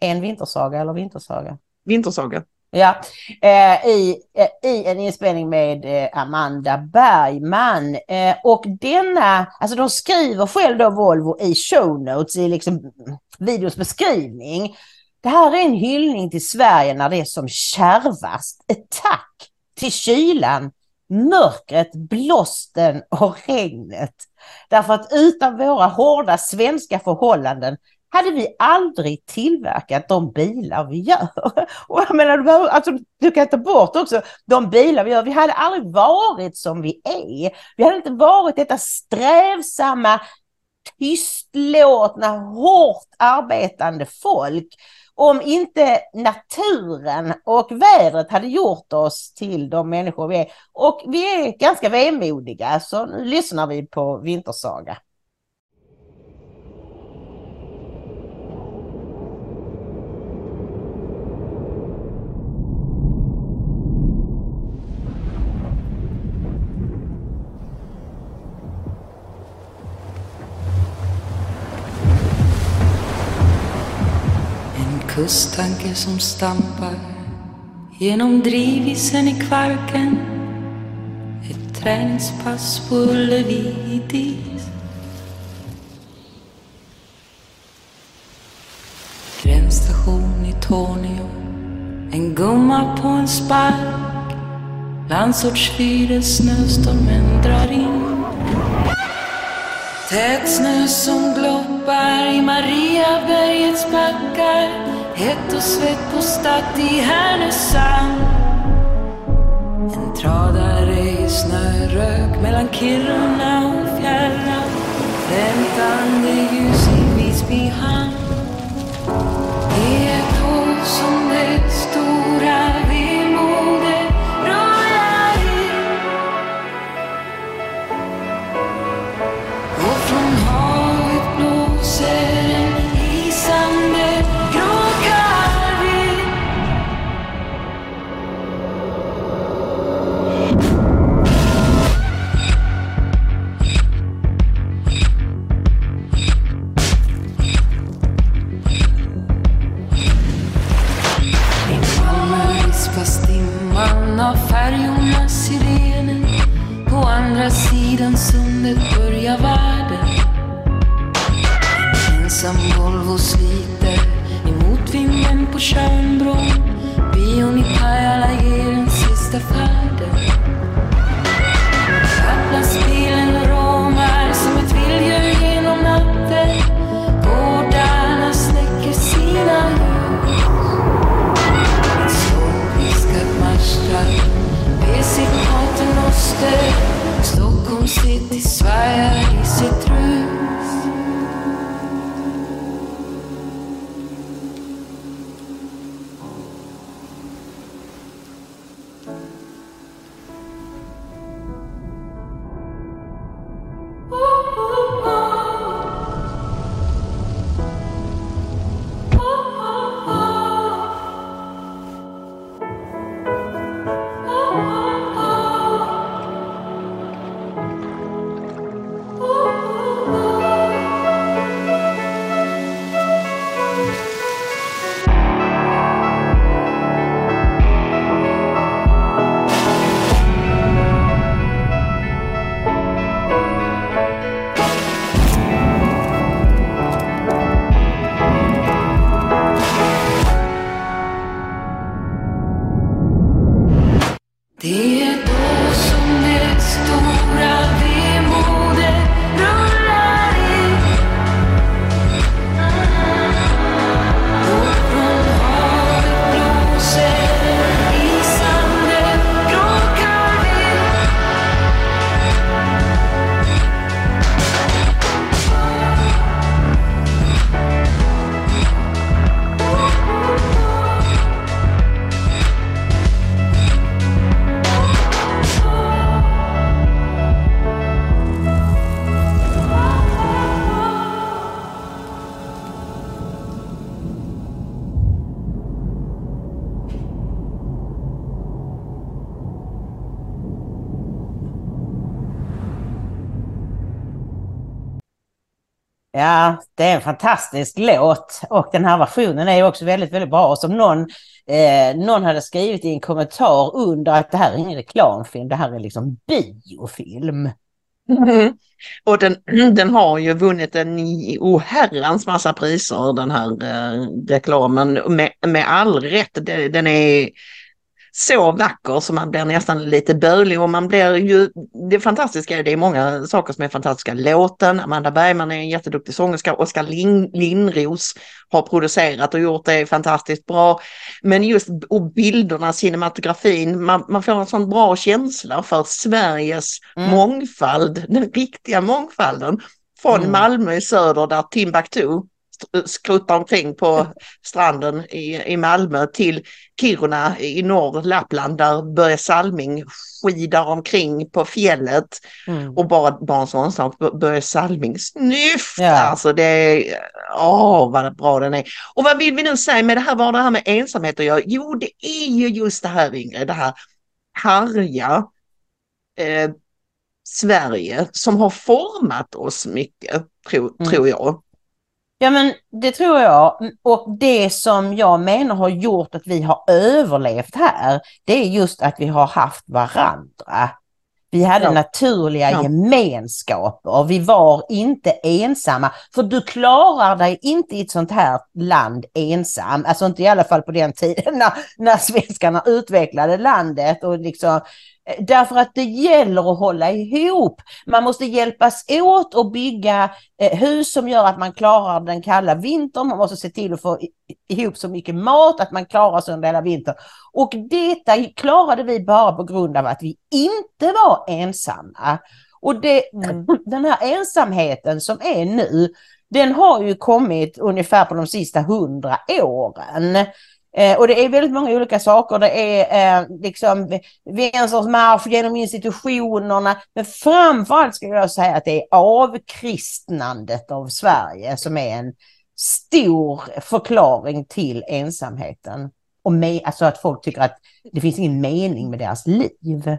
En vintersaga eller vintersaga? Vintersaga. Ja, eh, i, eh, i en inspelning med eh, Amanda Bergman. Eh, och denna, alltså de skriver själv då Volvo i show notes, i liksom mm, videos beskrivning. Det här är en hyllning till Sverige när det är som kärvast. Ett tack till kylan, mörkret, blåsten och regnet. Därför att utan våra hårda svenska förhållanden hade vi aldrig tillverkat de bilar vi gör. Och jag menar, du, behöver, alltså, du kan ta bort också de bilar vi gör. Vi hade aldrig varit som vi är. Vi hade inte varit detta strävsamma, tystlåtna, hårt arbetande folk om inte naturen och vädret hade gjort oss till de människor vi är. Och vi är ganska vemodiga, så nu lyssnar vi på Vintersaga. En som stampar genom drivisen i Kvarken. Ett träningspass på Ullevi i dis. Gränsstation i Tornio. En gumma på en spark. Landsortsfyren snöstormen drar in. Tät snö som gloppar i Mariabergets backar Hett och svett på Statt i Härnösand. En tradare i snörök mellan Kiruna och fjärran. Väntande ljus i Visby hamn. Ensam Volvo sliter emot vinden på Tjörnbron. Bion i Pajala ger en sista färd. Fantastisk låt och den här versionen är också väldigt, väldigt bra. Och som någon, eh, någon hade skrivit i en kommentar under att det här är ingen reklamfilm, det här är liksom biofilm. Mm. Och den, den har ju vunnit en oherrans massa priser den här eh, reklamen med, med all rätt. Den är så vacker så man blir nästan lite bölig och man blir ju, det fantastiska är det är många saker som är fantastiska. Låten, Amanda Bergman är en jätteduktig sångerska, Oskar Lin, Lindros har producerat och gjort det fantastiskt bra. Men just och bilderna, cinematografin, man, man får en sån bra känsla för Sveriges Mm. mångfald, den riktiga mångfalden. Från Mm. Malmö i söder där Timbuktu skruttar omkring på stranden i, i Malmö till Kiruna i norr, Lappland där Börje Salming skidar omkring på fjället Mm. och bara, bara en sån sak, Börje Salming snyft! Ja. Alltså det är, åh vad bra den är. Och vad vill vi nu säga med det här, vad har det här med ensamhet att göra? Jo det är ju just det här Ingrid, det här harja eh, Sverige som har format oss mycket, tro, Mm. tror jag. Ja men det tror jag. Och det som jag menar har gjort att vi har överlevt här, det är just att vi har haft varandra. Vi hade Ja. naturliga Ja. gemenskaper. Vi var inte ensamma. För du klarar dig inte i ett sånt här land ensam. Alltså inte i alla fall på den tiden när, när svenskarna utvecklade landet. Och liksom, därför att det gäller att hålla ihop. Man måste hjälpas åt att bygga eh, hus som gör att man klarar den kalla vintern. Man måste se till att få ihop så mycket mat att man klarar sig under hela vintern. Och detta klarade vi bara på grund av att vi inte var ensamma. Och det, den här ensamheten som är nu, den har ju kommit ungefär på de sista hundra åren. Eh, och det är väldigt många olika saker. Det är eh, liksom vänsterns marsch genom institutionerna. Men framförallt skulle jag säga att det är avkristnandet av Sverige som är en stor förklaring till ensamheten. Och med, alltså att folk tycker att det finns ingen mening med deras liv.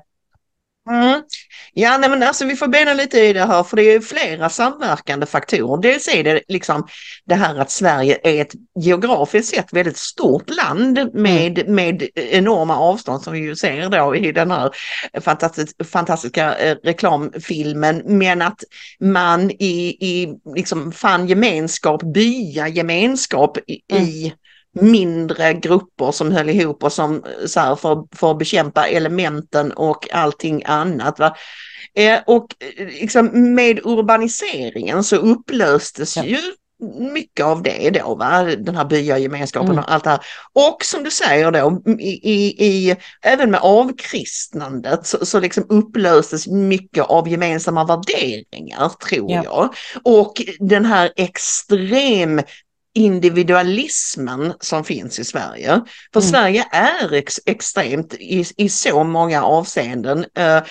Mm. Ja, nej, men alltså vi får bena lite i det här för det är flera samverkande faktorer. Dels är det liksom det här att Sverige är ett geografiskt sett väldigt stort land med, med enorma avstånd som vi ju ser då i den här fantastisk, fantastiska eh, reklamfilmen. Men att man i, i liksom fann gemenskap, byagemenskap i, i mindre grupper som höll ihop och som eh, så här, för, för att bekämpa elementen och allting annat. Va? Eh, och eh, liksom, med urbaniseringen så upplöstes Ja. ju mycket av det då, va? den här byagemenskapen Mm. och allt det här. Och som du säger då, i, i, i, även med avkristnandet så, så liksom upplöstes mycket av gemensamma värderingar tror Ja. jag. Och den här extrem individualismen som finns i Sverige. För Mm. Sverige är ex extremt i, i så många avseenden. Eh,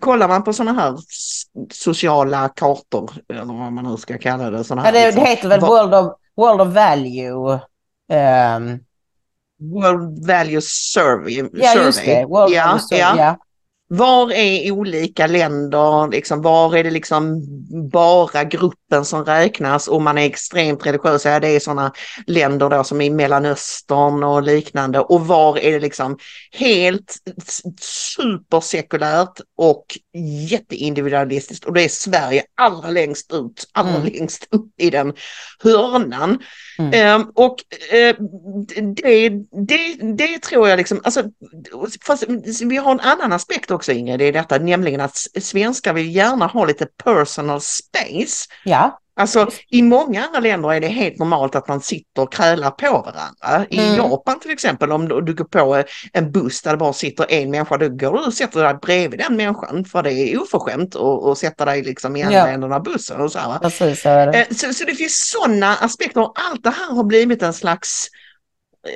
kollar man på sådana här sociala kartor, eller vad man nu ska kalla det. Såna Ja, här, det, det liksom, heter väl World of, World of Value. ehm, World Value Survey. ja, just det. World ja, Value Survey, ja. ja. Var är olika länder, liksom, var är det liksom bara gruppen som räknas och man är extremt religiös, ja det är sådana länder då som i Mellanöstern och liknande och var är det liksom helt supersekulärt och jätteindividualistiskt och det är Sverige allra längst ut, allra Mm. längst upp i den hörnan. Mm. Ehm, och eh, det, det, det tror jag liksom, alltså, fast vi har en annan aspekt också Ingrid, det är detta, nämligen att svenskar vill gärna ha lite personal space. ja. Alltså i många andra länder är det helt normalt att man sitter och krälar på varandra. I Mm. Japan till exempel om du, du går på en buss där det bara sitter en människa, då går du och sätter dig bredvid den människan för det är oförskämt att att sätta dig liksom i andra Ja. änden av bussen och så här. Precis så är det. Eh, Så, så det finns sådana aspekter och allt det här har blivit en slags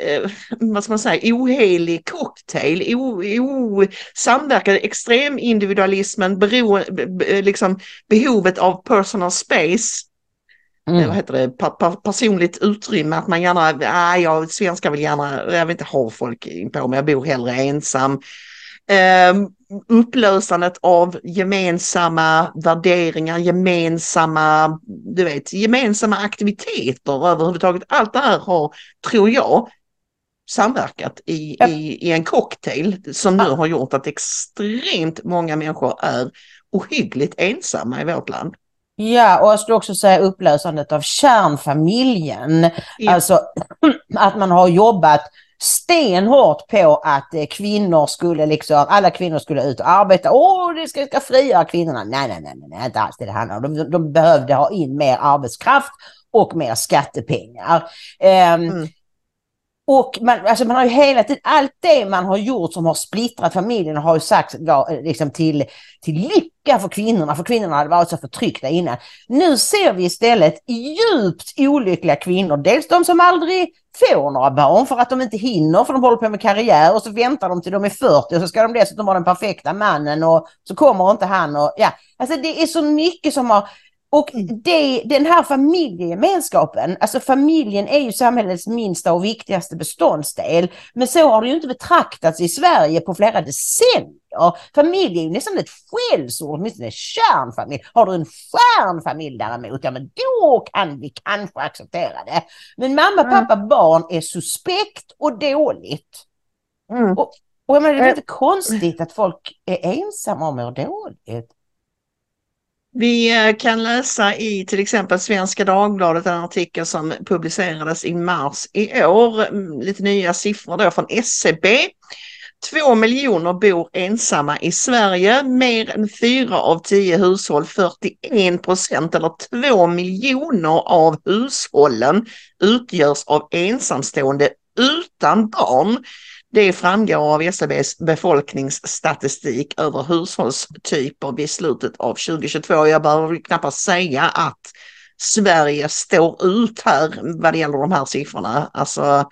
eh, vad ska man säga, ohelig cocktail, o, o, samverkan, extremindividualismen, bero, liksom behovet av personal space, eh, vad Mm. heter det, pa, pa, personligt utrymme, att man gärna, nej jag svenskar vill gärna, jag vill inte ha folk in på mig, jag bor hellre ensam. Eh, upplösandet av gemensamma värderingar, gemensamma, du vet, gemensamma aktiviteter överhuvudtaget. Allt det här har, tror jag, samverkat i, Ja. i, i en cocktail som nu har gjort att extremt många människor är ohyggligt ensamma i vårt land. Ja, och jag skulle också säga upplösandet av kärnfamiljen. Ja. Alltså att man har jobbat stenhårt på att eh, kvinnor skulle liksom, alla kvinnor skulle ut och arbeta. Åh, det ska, ska frigöra kvinnorna. Nej, nej, nej, nej, inte alls det det handlar om. De, de behövde ha in mer arbetskraft och mer skattepengar. Ehm, Mm. Och man, alltså man har ju hela tiden, allt det man har gjort som har splittrat familjen har ju sagt ja, liksom till, till lycka för kvinnorna, för kvinnorna hade varit så förtryckta innan. Nu ser vi istället djupt olyckliga kvinnor, dels de som aldrig får några barn för att de inte hinner för de håller på med karriär och så väntar de till de är 40 och så ska de dessutom vara den perfekta mannen och så kommer inte han och ja, alltså det är så mycket som har och det, den här familjegemenskapen, alltså familjen är ju samhällets minsta och viktigaste beståndsdel. Men så har det ju inte betraktats i Sverige på flera decennier. Familj är ju nästan ett skällsord, åtminstone kärnfamilj. Har du en stjärnfamilj däremot, ja men då kan vi kanske acceptera det. Men mamma, Mm. pappa, barn är suspekt och dåligt. Mm. Och jag menar, det är Eh. inte konstigt att folk är ensamma och mår dåligt. Vi eh, kan läsa i till exempel Svenska Dagbladet en artikel som publicerades i mars i år. Mm, lite nya siffror då från SCB. Två miljoner bor ensamma i Sverige. Mer än fyra av tio hushåll, 41 procent eller två miljoner av hushållen utgörs av ensamstående utan barn. Det framgår av SCBs befolkningsstatistik över hushållstyper vid slutet av 2022. Jag behöver knappast säga att Sverige står ut här vad det gäller de här siffrorna. Alltså,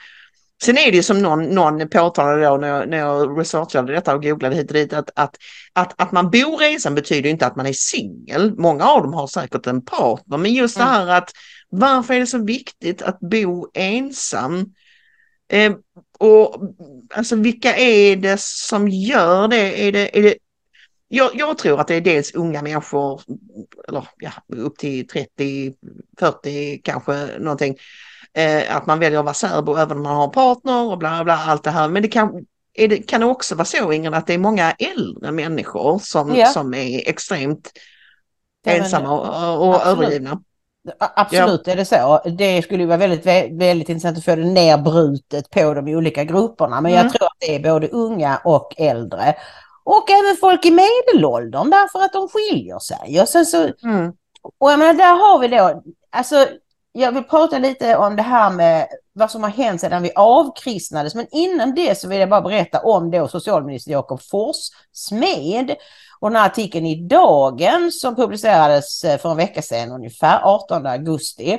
sen är det ju som någon, någon påtalade då när jag, när jag researchade detta och googlade hit och dit att, att, att, att man bor ensam betyder inte att man är singel. Många av dem har säkert en partner, men just det här att varför är det så viktigt att bo ensam? Eh, och alltså vilka är det som gör det? Är det, är det jag, jag tror att det är dels unga människor, eller ja, upp till 30, 40 kanske någonting. Eh, att man väljer att vara särbo även om man har en partner och bla bla allt det här. Men det kan, är det, kan det också vara så Ingrid att det är många äldre människor som, Ja. som är extremt ensamma och, och Absolut. övergivna. Absolut är det så. Det skulle vara väldigt, vä- väldigt intressant att få det nerbrutet på de olika grupperna. Men Mm. jag tror att det är både unga och äldre. Och även folk i medelåldern därför att de skiljer sig. Och sen så Mm. Och jag menar, där har vi då, alltså jag vill prata lite om det här med vad som har hänt sedan vi avkristnades. Men innan det så vill jag bara berätta om då socialminister Jakob Forssmed. Och den här artikeln i Dagen som publicerades eh, för en vecka sedan ungefär, 18 augusti.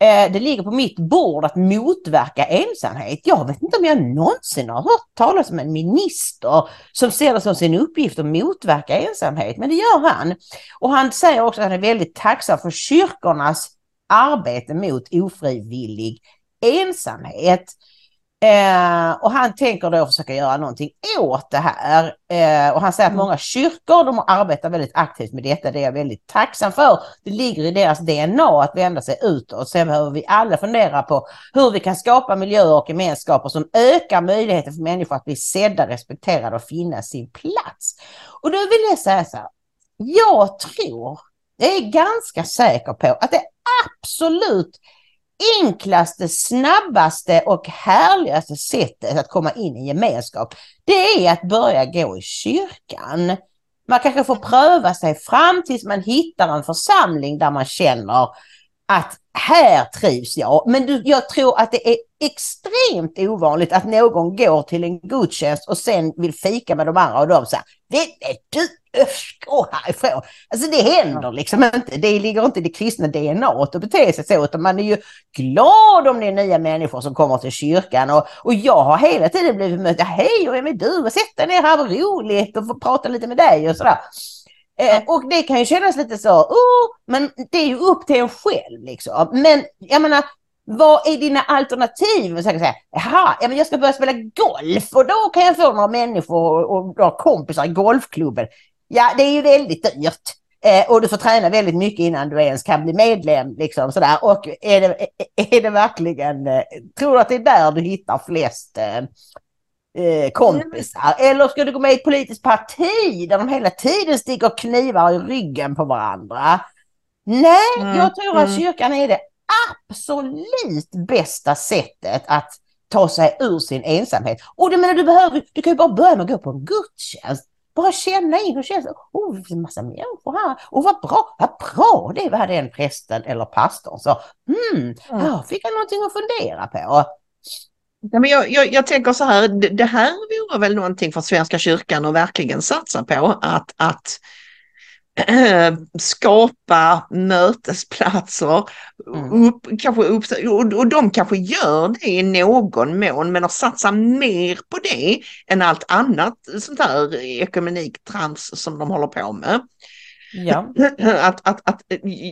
Eh, det ligger på mitt bord att motverka ensamhet. Jag vet inte om jag någonsin har hört talas om en minister som ser det som sin uppgift att motverka ensamhet, men det gör han. Och han säger också att han är väldigt tacksam för kyrkornas arbete mot ofrivillig ensamhet. Eh, och han tänker då försöka göra någonting åt det här. Eh, och han säger att många kyrkor de arbetar väldigt aktivt med detta. Det är jag väldigt tacksam för. Det ligger i deras DNA att vända sig utåt. Sen behöver vi alla fundera på hur vi kan skapa miljöer och gemenskaper som ökar möjligheten för människor att bli sedda, respekterade och finna sin plats. Och då vill jag säga så här. Jag tror, jag är ganska säker på att det absolut enklaste, snabbaste och härligaste sättet att komma in i gemenskap, det är att börja gå i kyrkan. Man kanske får pröva sig fram tills man hittar en församling där man känner att här trivs jag. Men du, jag tror att det är extremt ovanligt att någon går till en gudstjänst och sen vill fika med de andra och de säger Vet du, öff, gå härifrån. Alltså det händer liksom inte. Det ligger inte i det kristna DNA att bete sig så. Utan man är ju glad om det är nya människor som kommer till kyrkan. Och, och jag har hela tiden blivit mött. Hej, och vem är du? Och sätt dig ner här, vad roligt. Och få prata lite med dig och sådär. Eh, och det kan ju kännas lite så, oh, men det är ju upp till en själv liksom. Men jag menar, vad är dina alternativ? Så jag säga, Jaha, ja, men jag ska börja spela golf och då kan jag få några människor och, och några kompisar i golfklubben. Ja, det är ju väldigt dyrt. Eh, och du får träna väldigt mycket innan du ens kan bli medlem. Liksom, sådär. Och är det, är det verkligen, eh, tror du att det är där du hittar flest eh, eh, kompisar? Eller ska du gå med i ett politiskt parti där de hela tiden sticker knivar i ryggen på varandra? Nej, Mm, jag tror att mm. kyrkan är det absolut bästa sättet att ta sig ur sin ensamhet. Och du menar, du behöver, du kan ju bara börja med att gå på en gudstjänst. Bara känna in och känna, oh, det finns en massa människor här. Och vad bra, vad bra det var den prästen eller pastorn sa. Hmm, här fick jag någonting att fundera på. Ja, men jag, jag, jag tänker så här, det, det här vore väl någonting för Svenska kyrkan att verkligen satsa på. Att, att skapa mötesplatser. Mm. Upp, kanske upp, och, de kanske gör det i någon mån men att satsa mer på det än allt annat sånt här ekumeniktrams som de håller på med. Ja. att, att, att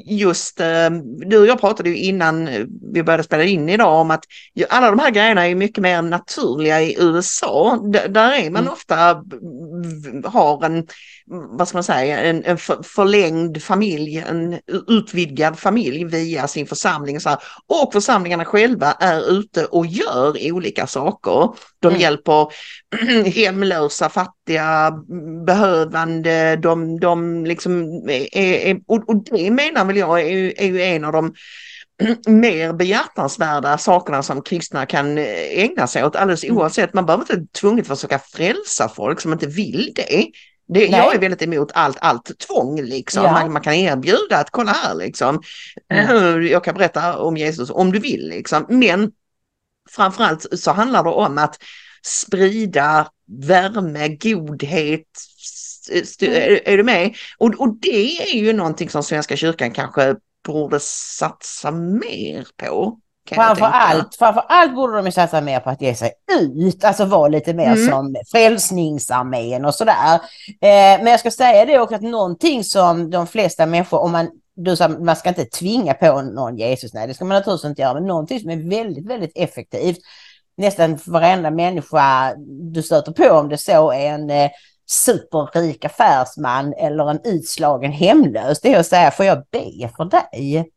just, eh, du och jag pratade ju innan vi började spela in idag om att alla de här grejerna är mycket mer naturliga i USA. Där är man Mm. ofta, har en, vad ska man säga, en, en för, förlängd familj, en utvidgad familj via sin församling. Och, så här. och församlingarna själva är ute och gör olika saker. De Mm. hjälper hemlösa, fattiga, behövande, de, de liksom är, är, och, det menar väl jag är, ju- är ju en av de mer behjärtansvärda sakerna som kristna kan eh, ägna sig åt alldeles Mm. oavsett. Man behöver inte tvunget försöka frälsa folk som inte vill det. det jag är väldigt emot allt, allt tvång liksom. Ja. Man, man kan erbjuda att kolla här liksom. Mm. Jag kan berätta om Jesus om du vill liksom. Men framförallt så handlar det om att sprida värme, godhet. Mm. Är, du med? Och, och det är ju någonting som Svenska kyrkan kanske borde satsa mer på. Framför allt, framför allt borde de satsa mer på att ge sig ut, alltså vara lite mer Mm. som Frälsningsarmén och sådär. Eh, men jag ska säga det också att någonting som de flesta människor, om man, du sa man ska inte tvinga på någon Jesus, nej det ska man naturligtvis inte göra, men någonting som är väldigt, väldigt effektivt, nästan varenda människa du stöter på om det så är en eh, superrik affärsman eller en utslagen hemlös. Det är att säga, får jag be för dig?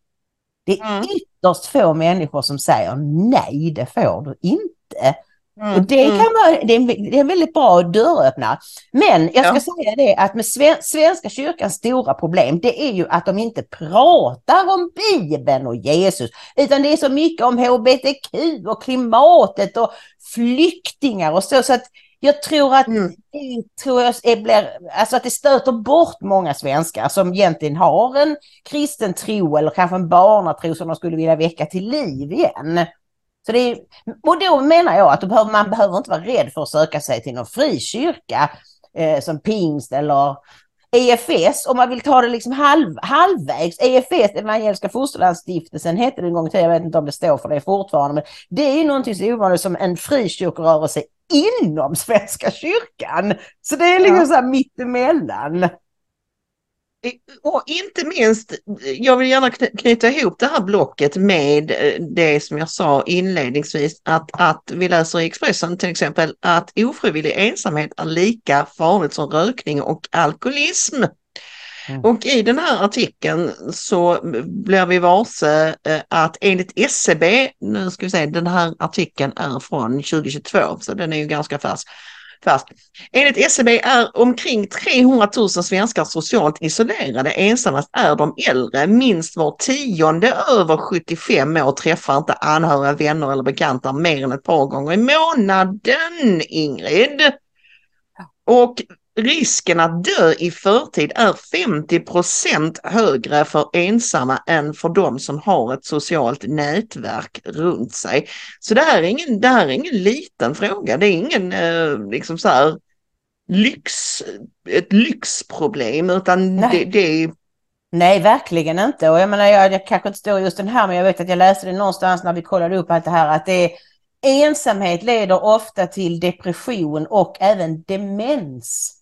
Det är Mm. ytterst få människor som säger nej, det får du inte. Mm, Och det, mm. kan vara, det, är en, det är en väldigt bra dörröppnare. Men jag ska Ja. säga det att med Sven, Svenska kyrkans stora problem det är ju att de inte pratar om Bibeln och Jesus. Utan det är så mycket om HBTQ och klimatet och flyktingar och så. så att jag tror att Mm. det, tror jag blir, alltså att det stöter bort många svenskar som egentligen har en kristen tro eller kanske en barnatro som de skulle vilja väcka till liv igen. Så det är, och då menar jag att behöver, man behöver inte vara rädd för att söka sig till någon frikyrka eh, som pingst eller EFS om man vill ta det liksom halv, halvvägs. EFS, Evangeliska Fosterlandsstiftelsen hette det en gång i tiden, jag vet inte om det står för det fortfarande, men det är ju någonting så ovanligt som en frikyrkorörelse inom Svenska kyrkan. Så det är liksom Ja. så här mittemellan. Och inte minst, jag vill gärna kny- knyta ihop det här blocket med eh, det som jag sa inledningsvis, att, att vi läser i Expressen till exempel att ofrivillig ensamhet är lika farligt som rökning och alkoholism. Mm. Och i den här artikeln så blir vi varse eh, att enligt SCB, nu ska vi se, den här artikeln är från 2022 så den är ju ganska färsk. Färsk. Enligt SCB är omkring 300 000 svenskar socialt isolerade. Ensammast är de äldre. Minst var tionde över 75 år träffar inte anhöriga, vänner eller bekanta mer än ett par gånger i månaden, Ingrid. Och risken att dö i förtid är 50% högre för ensamma än för de som har ett socialt nätverk runt sig. Så det här är ingen, det är ingen liten fråga. Det är ingen eh, liksom så här lyx, ett lyxproblem utan Nej. det, det är Nej, verkligen inte. Och jag menar, jag, jag kanske inte står just den här, men jag vet att jag läste det någonstans när vi kollade upp allt det här, att det är, ensamhet leder ofta till depression och även demens.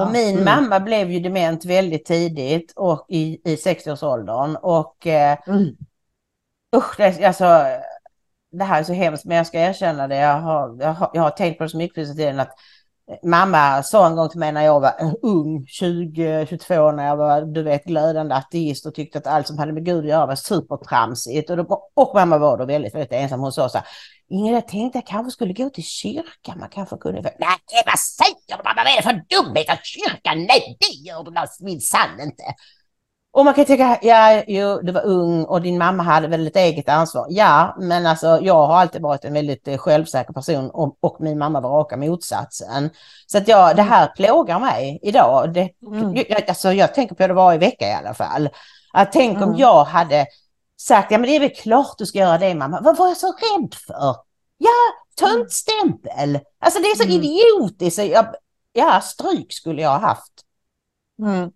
Och min Mm. mamma blev ju dement väldigt tidigt och i, i 60-årsåldern. Och eh, Mm. usch, det, alltså, det här är så hemskt, men jag ska erkänna det. Jag har, jag har, jag har tänkt på det så mycket på tiden att Mamma sa en gång till mig när jag var ung, 20, 22, när jag var du vet, glödande ateist och tyckte att allt som hade med Gud att göra var supertramsigt. Och, då, och mamma var då väldigt, väldigt ensam. Hon sa så här, Ingrid, jag tänkte jag kanske skulle gå till kyrkan. Man kanske kunde... Nej, vad säger du mamma? Vad är det för dumhet? Att kyrkan? Nej, det gör du minsann inte. Och man kan tycka, ja, jo, du var ung och din mamma hade väl ett eget ansvar. Ja, men alltså jag har alltid varit en väldigt eh, självsäker person och, och min mamma var raka motsatsen. Så att jag, det här plågar mig idag. Det, Mm. jag, alltså, jag tänker på det varje vecka i alla fall. Att tänk om Mm. jag hade sagt, ja men det är väl klart du ska göra det mamma. Vad var jag så rädd för? Ja, töntstämpel. Alltså det är så Mm. idiotiskt. Jag, ja, stryk skulle jag ha haft. Mm.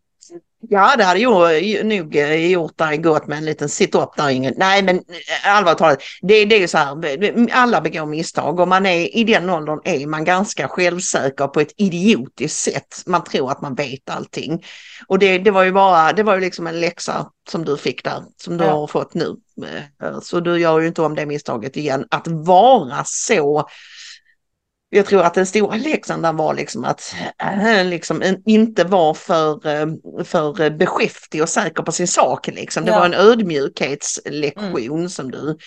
Ja, det hade jag nog eh, gjort dig gott med en liten sit-up där Ingrid. Nej, men eh, allvarligt talat, det, det är ju så här, alla begår misstag och man är i den åldern är man ganska självsäker på ett idiotiskt sätt. Man tror att man vet allting. Och det, det var ju bara, det var ju liksom en läxa som du fick där, som du Ja. har fått nu. Eh, Så du gör ju inte om det misstaget igen. Att vara så jag tror att den stora läxan där var liksom att äh, liksom en- inte vara för, eh, för beskäftig och säker på sin sak. Liksom. Det Ja. var en ödmjukhetslektion som du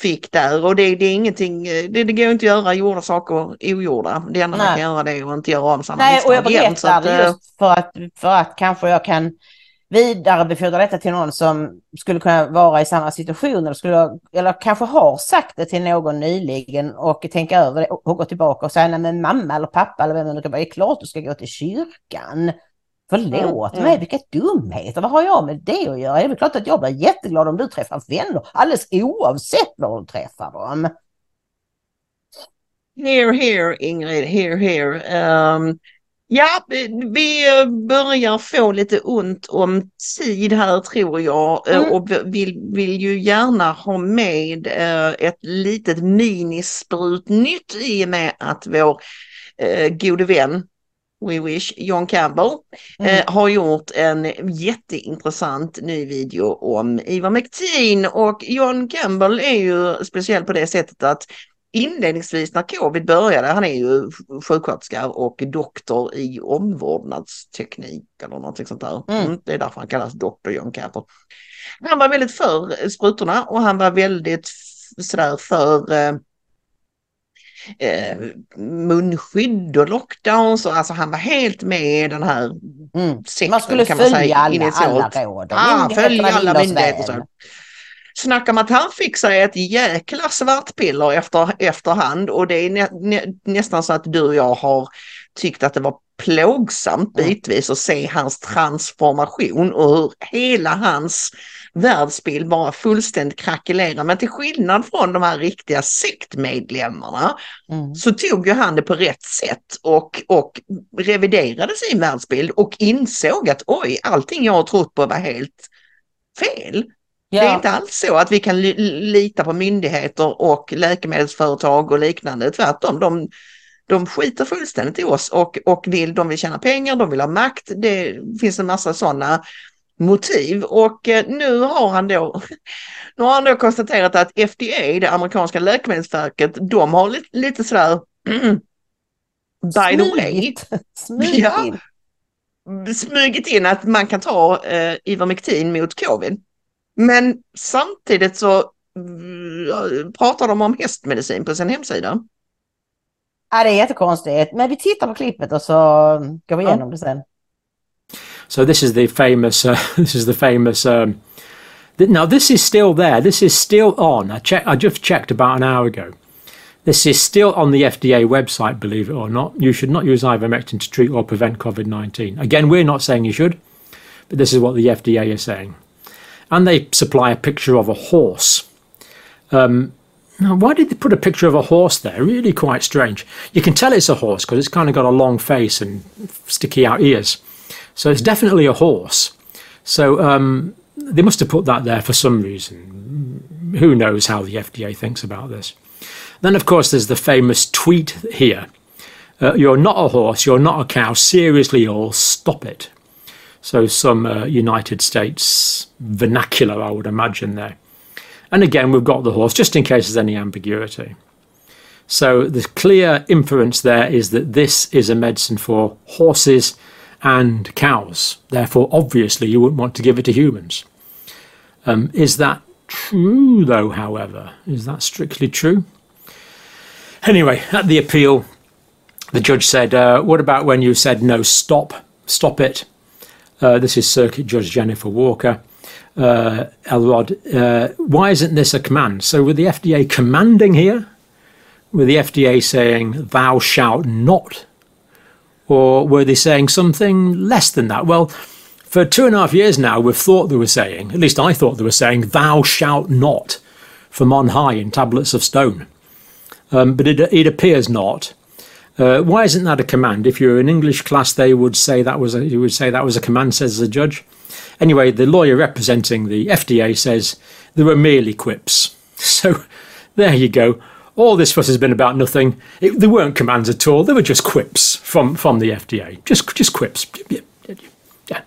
fick där och det, det är ingenting, eh, det, det går inte att göra gjorda saker ogjorda. Det enda man kan göra det är att inte göra om samma Nej, och jag misstag igen. Berättar att, eh, just för att, för att kanske jag kan vidarebefordra detta till någon som skulle kunna vara i samma situation eller, skulle, eller kanske har sagt det till någon nyligen och tänka över det och gå tillbaka och säga nej men mamma eller pappa eller vem det nu kan vara, det är klart du ska gå till kyrkan. Förlåt Mm, mig, mm. vilka dumheter, vad har jag med det att göra? Det är väl klart att jag blir jätteglad om du träffar vänner, alldeles oavsett var du träffar dem. Here, here Ingrid, here, here. Ehm, ja, vi eh, börjar få lite ont om tid här tror jag eh, Mm. och vi- vill, vill ju gärna ha med eh, ett litet minisprutnytt i och med att vår gode vän We Wish, John Campbell, Mm. har gjort en jätteintressant ny video om Ivar McTeen och John Campbell är ju speciell på det sättet att inledningsvis när covid började, han är ju sjuksköterska och doktor i omvårdnadsteknik eller någonting sånt där. Mm. Mm, det är därför han kallas doktor John Capper. Han var väldigt för sprutorna och han var väldigt sådär för eh, eh, munskydd och lockdowns. Och, alltså han var helt med i den här Mm. sekten Man skulle kan man följa säga alla, initialt. alla råd. Ah, följa alla myndigheter. Snackar man att han fick sig ett jäkla svartpiller efter, efterhand och det är nä, nä, nästan så att du och jag har tyckt att det var plågsamt Mm. bitvis att se hans transformation och hur hela hans världsbild bara fullständigt krackelerar. Men till skillnad från de här riktiga sektmedlemmarna Mm. så tog ju han det på rätt sätt och, och reviderade sin världsbild och insåg att oj, allting jag har trott på var helt fel. Det är Ja. inte alls så att vi kan li- lita på myndigheter och läkemedelsföretag och liknande. Tvärtom, de, de skiter fullständigt i oss och, och vill, de vill tjäna pengar, de vill ha makt. Det finns en massa sådana motiv och eh, nu har han då nu har han då konstaterat att FDA, det amerikanska läkemedelsverket, de har lite, lite sådär by the way. Smygigt Ja. in. smugit in att man kan ta eh, Ivermectin mot covid. Men samtidigt så mm, pratar de om hästmedicin på sin hemsida. Ja, det är jättekonstigt. Men vi tittar på klippet och så går vi igenom det sen. So this is the famous. Uh, this is the famous. Um, th- now this is still there. This is still on. I check. I just checked about an hour ago. This is still on the FDA website. Believe it or not, you should not use ivermectin to treat or prevent COVID-19. Again, we're not saying you should, but this is what the FDA is saying. And they supply a picture of a horse. Um, now, why did they put a picture of a horse there? Really quite strange. You can tell it's a horse because it's kind of got a long face and sticky out ears. So it's definitely a horse. So um, they must have put that there for some reason. Who knows how the FDA thinks about this? Then, of course, there's the famous tweet here uh, You're not a horse, you're not a cow, seriously ill, stop it. So, some uh, United States vernacular, I would imagine, there. And again, we've got the horse, just in case there's any ambiguity. So, the clear inference there is that this is a medicine for horses and cows. Therefore, obviously, you wouldn't want to give it to humans. Um, is that true, though, however? Is that strictly true? Anyway, at the appeal, the judge said, uh, What about when you said no, stop, stop it? Uh, this is Circuit Judge Jennifer Walker. Uh, Elrod, uh, why isn't this a command? So, with the FDA commanding here, with the FDA saying, Thou shalt not or were they saying something less than that? Well, for two and a half years now, we've thought they were saying, at least I thought they were saying, Thou shalt not from on high in tablets of stone. Um, but it, it appears not. Uh, why isn't that a command? If you're in English class, they would say that was a, you would say that was a command, says the judge. Anyway, the lawyer representing the FDA says there were merely quips. So there you go. All this fuss has been about nothing. It, they weren't commands at all. They were just quips from, from the FDA. Just just quips. Yeah, yeah.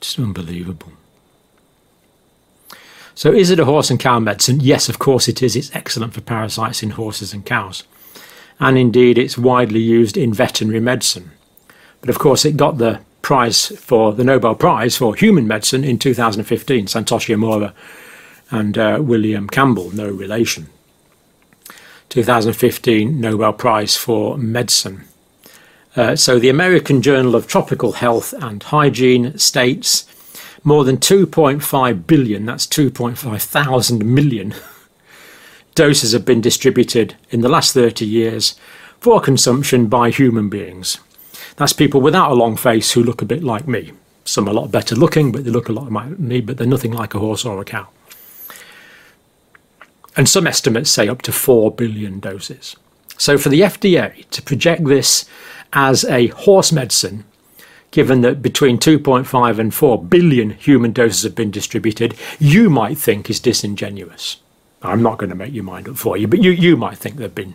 Just unbelievable. So, is it a horse and cow medicine? Yes, of course it is. It's excellent for parasites in horses and cows. And indeed, it's widely used in veterinary medicine. But of course, it got the prize for the Nobel Prize for Human Medicine in 2015, Santoshi Amora and uh, William Campbell, no relation. 2015 Nobel Prize for Medicine. Uh, so, the American Journal of Tropical Health and Hygiene states more than 2.5 billion, that's 2.5 thousand million, doses have been distributed in the last 30 years for consumption by human beings. That's people without a long face who look a bit like me. Some are a lot better looking, but they look a lot like me, but they're nothing like a horse or a cow. And some estimates say up to 4 billion doses. So for the FDA to project this as a horse medicine, given that between 2.5 and 4 billion human doses have been distributed, you might think is disingenuous. I'm not going to make your mind up for you, but you, you might think they've been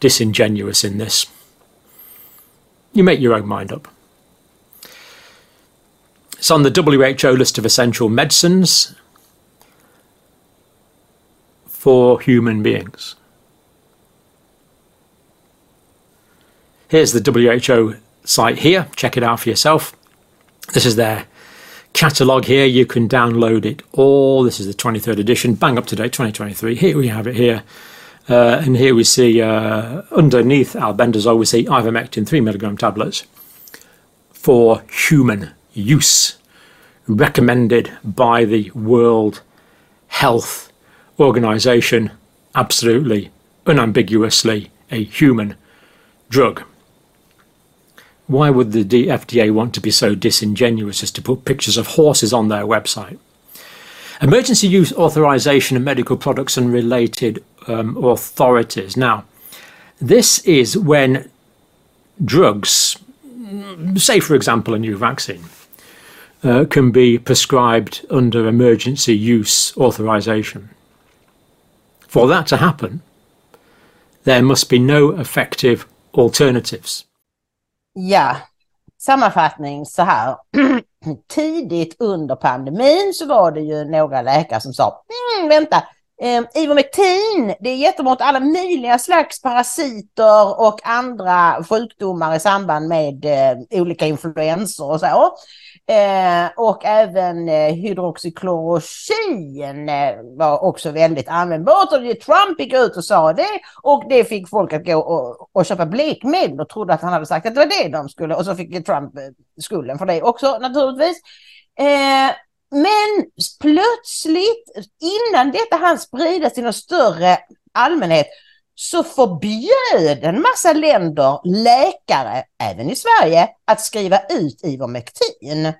disingenuous in this. You make your own mind up. It's on the WHO list of essential medicines. for human beings. Here's the WHO site here. Check it out for yourself. This is their catalogue here. You can download it all. This is the 23rd edition, bang up to date 2023. Here we have it here. Uh, and here we see uh, underneath albendazole, we see ivermectin 3 milligram tablets for human use, recommended by the World Health Organization, absolutely, unambiguously a human drug. Why would the FDA want to be so disingenuous as to put pictures of horses on their website? Emergency use authorization of medical products and related um, authorities. Now, this is when drugs, say for example a new vaccine, uh, can be prescribed under emergency use authorization. For that to happen, there must be no effective alternatives. Ja, sammanfattning så här. Tidigt under pandemin så var det ju några läkare som sa, mm, vänta, eh, Ivermectin, det är jättemot alla möjliga slags parasiter och andra sjukdomar i samband med eh, olika influenser och så. Eh, och även eh, hydroxyklorokin eh, var också väldigt användbart. Och Trump gick ut och sa det och det fick folk att gå och, och köpa blekmedel och trodde att han hade sagt att det var det de skulle. Och så fick Trump eh, skulden för det också naturligtvis. Eh, men plötsligt, innan detta hann spridas till någon större allmänhet, så förbjöd en massa länder läkare, även i Sverige, att skriva ut Ivermectin.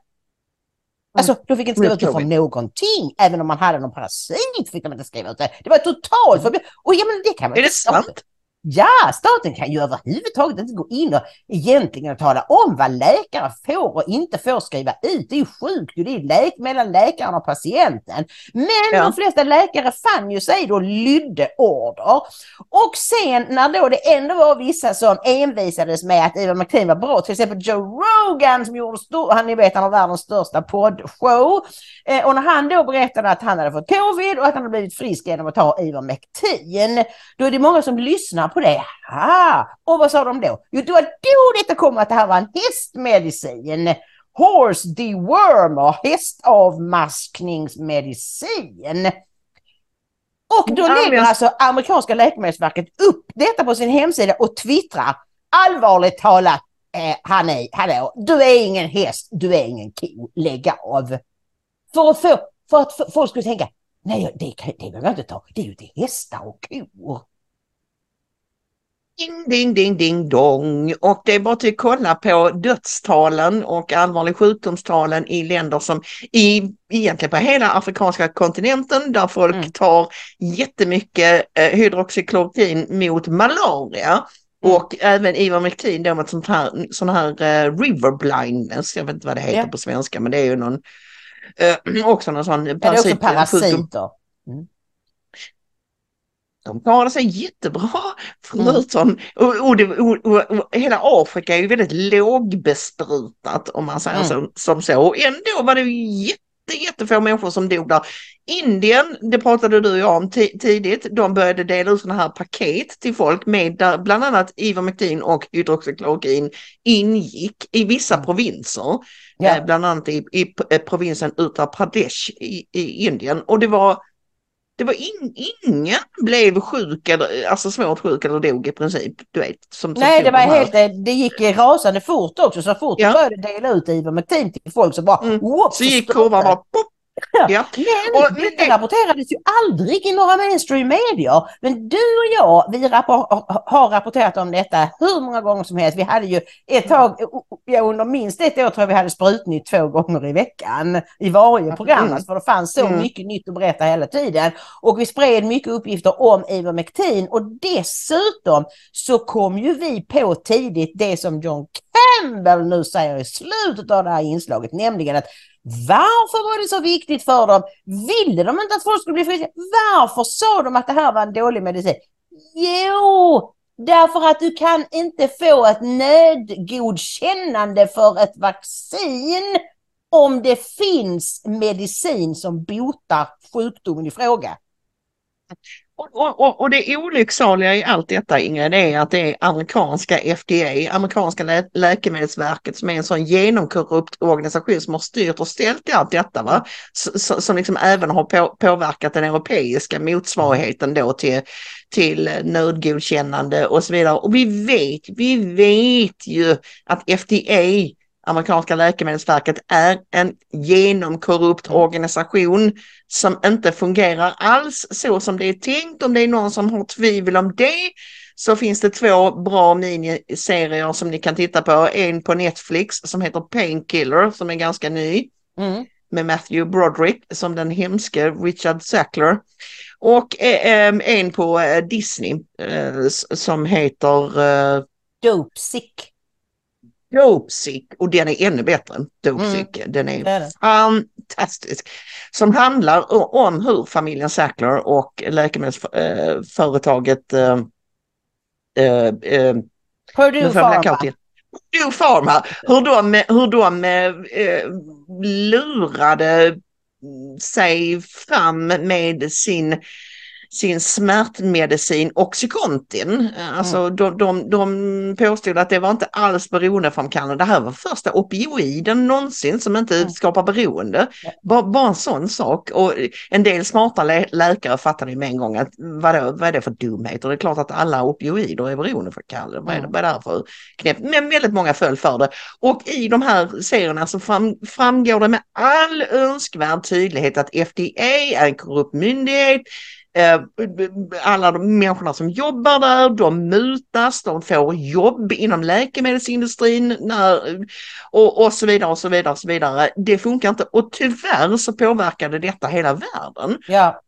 Alltså, då fick inte skriva ut det för någonting. Även om man hade någon parasit fick de inte skriva ut det. Det var totalt förbjudet. Och ja, men det kan man Är det sant? Ja, staten kan ju överhuvudtaget inte gå in och egentligen tala om vad läkare får och inte får skriva ut. Det är ju sjukt, det är lek mellan läkaren och patienten. Men Ja. de flesta läkare fann ju sig då lydde order. Och sen när då det ändå var vissa som envisades med att Ivermectin var bra, till exempel Joe Rogan som gjorde stor, han ni vet han har världens största poddshow. Eh, och när han då berättade att han hade fått covid och att han hade blivit frisk genom att ta Ivermectin, då är det många som lyssnar på det. Ha! Och vad sa de då? Jo, det var då detta kom att det här var en hästmedicin. Horse dewormer, hästavmaskningsmedicin. Och då lägger alltså amerikanska läkemedelsverket upp detta på sin hemsida och twittrar allvarligt talat, eh, hallå, du är ingen häst, du är ingen ko, lägg av. För att, få, för att folk skulle tänka, nej det, kan- det vågar jag inte ta, det är ju till hästar och kor. Ding, ding, ding, ding, dong. Och det är bara att kolla på dödstalen och allvarlig sjukdomstalen i länder som i, egentligen på hela afrikanska kontinenten där folk Mm. tar jättemycket eh, hydroxyklorokin mot malaria. Mm. Och även Ivermectin då mot sånt här, sån här eh, river blindness, jag vet inte vad det heter Ja. på svenska men det är ju någon eh, också någon sån Ja, det är också parasit, sjukdom. parasiter. De klarade sig jättebra Mm. förutom, och, och, det, och, och, och hela Afrika är ju väldigt lågbesprutat om man säger Mm. så, som så. Och ändå var det jätte, jättefå människor som dog där. Indien, det pratade du och jag om ti- tidigt, de började dela ut sådana här paket till folk med där bland annat Ivermectin och hydroxyklorokin ingick i vissa provinser. Ja. Eh, bland annat i, i p- eh, provinsen Uttar Pradesh i, i Indien. Och det var, det var in, ingen blev sjuk eller alltså svårt sjuk eller dog i princip. Du vet, som, som Nej, det var här. helt, eh, det gick rasande fort också. Så fort Ja. de började dela ut Ivermectin till folk så bara... Mm. whoops, Så gick kurvan bara pop. Ja. Men Och detta det- rapporterades ju aldrig i några mainstream medier. Men du och jag, vi rappor- har rapporterat om detta hur många gånger som helst. Vi hade ju ett tag, ja, under minst ett år tror jag vi hade sprutnytt två gånger i veckan i varje program. Mm. För det fanns så Mm. mycket nytt att berätta hela tiden. Och vi spred mycket uppgifter om Ivermectin och dessutom så kom ju vi på tidigt det som John Campbell nu säger i slutet av det här inslaget, nämligen att varför var det så viktigt för dem? Ville de inte att folk skulle bli friska? Varför sa de att det här var en dålig medicin? Jo, därför att du kan inte få ett nödgodkännande för ett vaccin om det finns medicin som botar sjukdomen i fråga. Och, och, och, det olycksaliga i allt detta Ingrid är att det är amerikanska FDA, amerikanska lä läkemedelsverket som är en sån genomkorrupt organisation som har styrt och ställt i allt detta. Va? S som liksom även har på påverkat den europeiska motsvarigheten då till, till nödgodkännande och så vidare. Och vi vet, vi vet ju att FDA amerikanska läkemedelsverket är en genomkorrupt organisation som inte fungerar alls så som det är tänkt. Om det är någon som har tvivel om det så finns det två bra miniserier som ni kan titta på. En på Netflix som heter Painkiller som är ganska ny. Mm. Med Matthew Broderick som den hemske Richard Sackler. Och eh, en på eh, Disney eh, som heter... Dope Sick. Dopesick och den är ännu bättre Dopesick. Mm. Den är, är fantastisk. Som handlar om hur familjen Sackler och läkemedelsföretaget äh, äh, äh, Purdue Pharma. Purdue Pharma. Hur de, hur de äh, lurade sig fram med sin sin smärtmedicin Oxycontin. Alltså mm. de, de, de påstod att det var inte alls beroendeframkallande. Det här var första opioiden någonsin som inte mm. skapar beroende. Bara, bara en sån sak. Och en del smarta lä läkare fattade ju med en gång att vadå, vad är det för dumheter? Det är klart att alla opioider är beroendeframkallande. Mm. Vad, är det, vad är det här för knäpp? Men väldigt många föll för det. Och i de här serierna så fram, framgår det med all önskvärd tydlighet att FDA är en korrupt myndighet. Eh, alla de människorna som jobbar där, de mutas, de får jobb inom läkemedelsindustrin när, och, och så vidare och så vidare och så vidare. Det funkar inte och tyvärr så påverkade detta hela världen. Ja.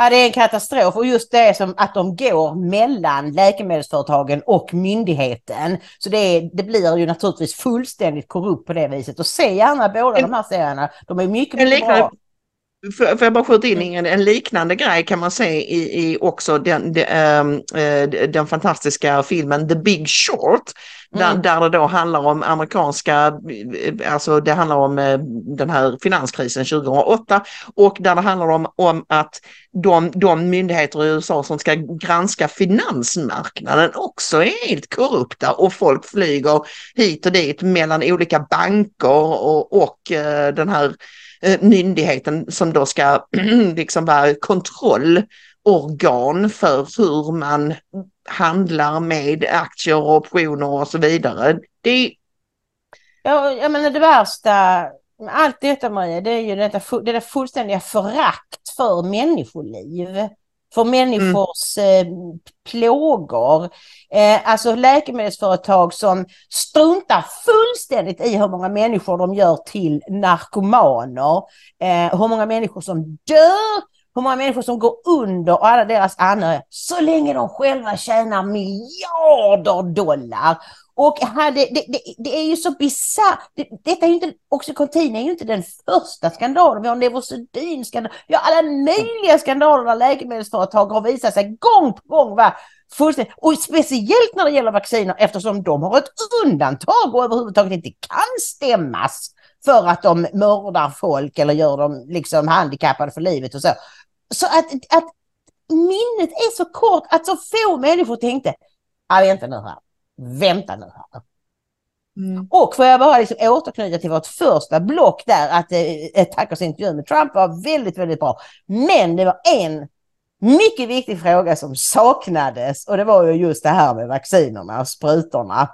Ja, det är en katastrof och just det som att de går mellan läkemedelsföretagen och myndigheten. Så det, är, det blir ju naturligtvis fullständigt korrupt på det viset. Och se gärna båda en, de här serierna. De är mycket, mycket bra. Får, jag bara skjuta in Ingrid, en liknande grej kan man se i, i också den, de, äh, den fantastiska filmen The Big Short. Där, mm. där det då handlar om amerikanska, alltså det handlar om äh, den här finanskrisen 2008 och där det handlar om, om att de, de myndigheter i USA som ska granska finansmarknaden också är helt korrupta och folk flyger hit och dit mellan olika banker och, och den här Eh, Eh, myndigheten som då ska liksom vara kontrollorgan för hur man handlar med aktier och optioner och så vidare. Det... Ja, jag menar det värsta med allt detta Maria, det är ju detta, det där fullständiga förakt för människoliv för människors mm. eh, plågor. Eh, alltså läkemedelsföretag som struntar fullständigt i hur många människor de gör till narkomaner. Eh, hur många människor som dör, hur många människor som går under och alla deras anhöriga. Så länge de själva tjänar miljarder dollar. Och hade, det, det, det är ju så bisarrt. Det, detta är ju inte, Oxycontin är ju inte den första skandalen. Vi har Neurosedynskandalen. Vi har alla möjliga skandaler där läkemedelsföretag har visat sig gång på gång vara fullständigt, och speciellt när det gäller vacciner eftersom de har ett undantag och överhuvudtaget inte kan stämmas för att de mördar folk eller gör dem liksom handikappade för livet och så. Så att, att minnet är så kort att så få människor tänkte, ja vänta nu här, vänta nu här. Mm. Och får jag bara liksom återknyta till vårt första block där att eh, Tuckers intervju med Trump var väldigt, väldigt bra. Men det var en mycket viktig fråga som saknades och det var ju just det här med vaccinerna och sprutorna.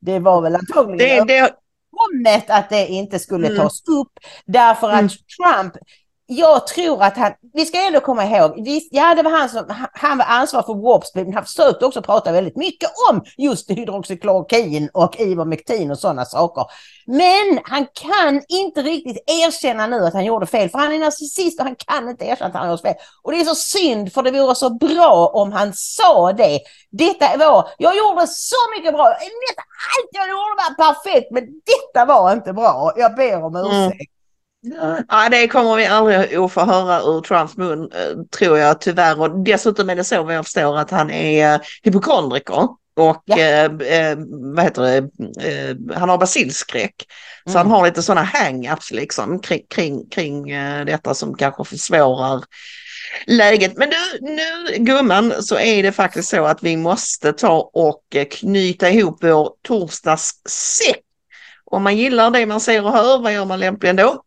Det var väl antagligen det, det... att det inte skulle mm. tas upp därför att mm. Trump jag tror att han, vi ska ändå komma ihåg, visst, ja det var han som, han var ansvarig för Warp Speed, men han försökte också prata väldigt mycket om just hydroxyklorokin och Ivermectin och sådana saker. Men han kan inte riktigt erkänna nu att han gjorde fel, för han är narcissist och han kan inte erkänna att han gjorde fel. Och det är så synd, för det vore så bra om han sa det. Detta var, jag gjorde så mycket bra, allt jag gjorde var perfekt, men detta var inte bra. Jag ber om mm. ursäkt. Mm. Ja, det kommer vi aldrig att få höra ur Trumps mun, eh, tror jag tyvärr. Och dessutom är det så vad jag förstår att han är eh, hypokondriker. Och ja. eh, eh vad heter det, eh, han har basilskräck. Mm. Så han har lite sådana hang-ups liksom kring, kring, kring eh, detta som kanske försvårar läget. Men du, nu gumman så är det faktiskt så att vi måste ta och knyta ihop vår torsdagssäck. Om man gillar det man ser och hör, vad gör man lämpligen då?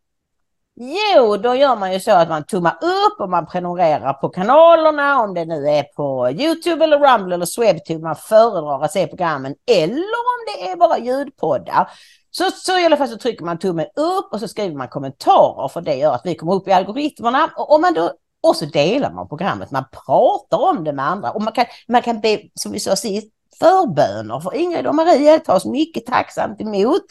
Jo, då gör man ju så att man tummar upp och man prenumererar på kanalerna, om det nu är på Youtube eller Rumble eller Swebtube man föredrar att se programmen, eller om det är bara ljudpoddar. Så, så i alla fall så trycker man tummen upp och så skriver man kommentarer. För det gör att vi kommer upp i algoritmerna. Och, om man då, och så delar man programmet, man pratar om det med andra. Och man kan, man kan be, som vi sa sist, förböner för Ingrid och Maria tas mycket tacksamt emot.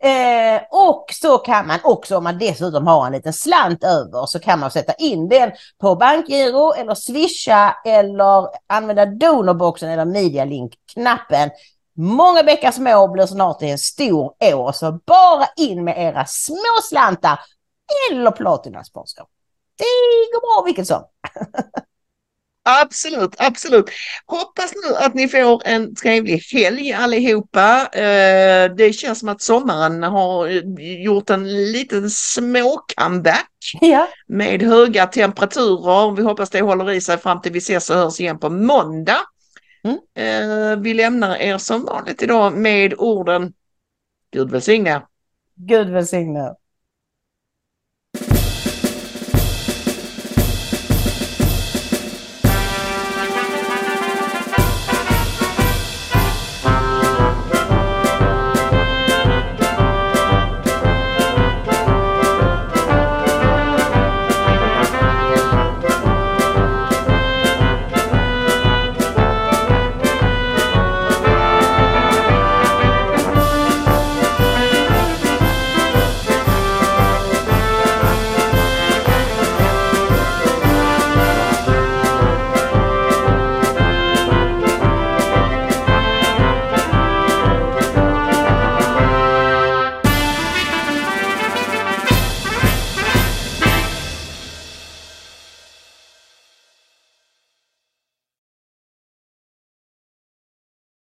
Eh, och så kan man också, om man dessutom har en liten slant över, så kan man sätta in den på bankgiro eller swisha eller använda donorboxen eller medialink-knappen. Många bäckar små blir snart en stor å, så bara in med era små slantar eller platinasponsor. Det går bra vilket som. Absolut, absolut. Hoppas nu att ni får en trevlig helg allihopa. Eh, det känns som att sommaren har gjort en liten små comeback Ja. med höga temperaturer. Vi hoppas det håller i sig fram till vi ses och hörs igen på måndag. Mm. Eh, vi lämnar er som vanligt idag med orden Gud välsigne. Gud välsigne.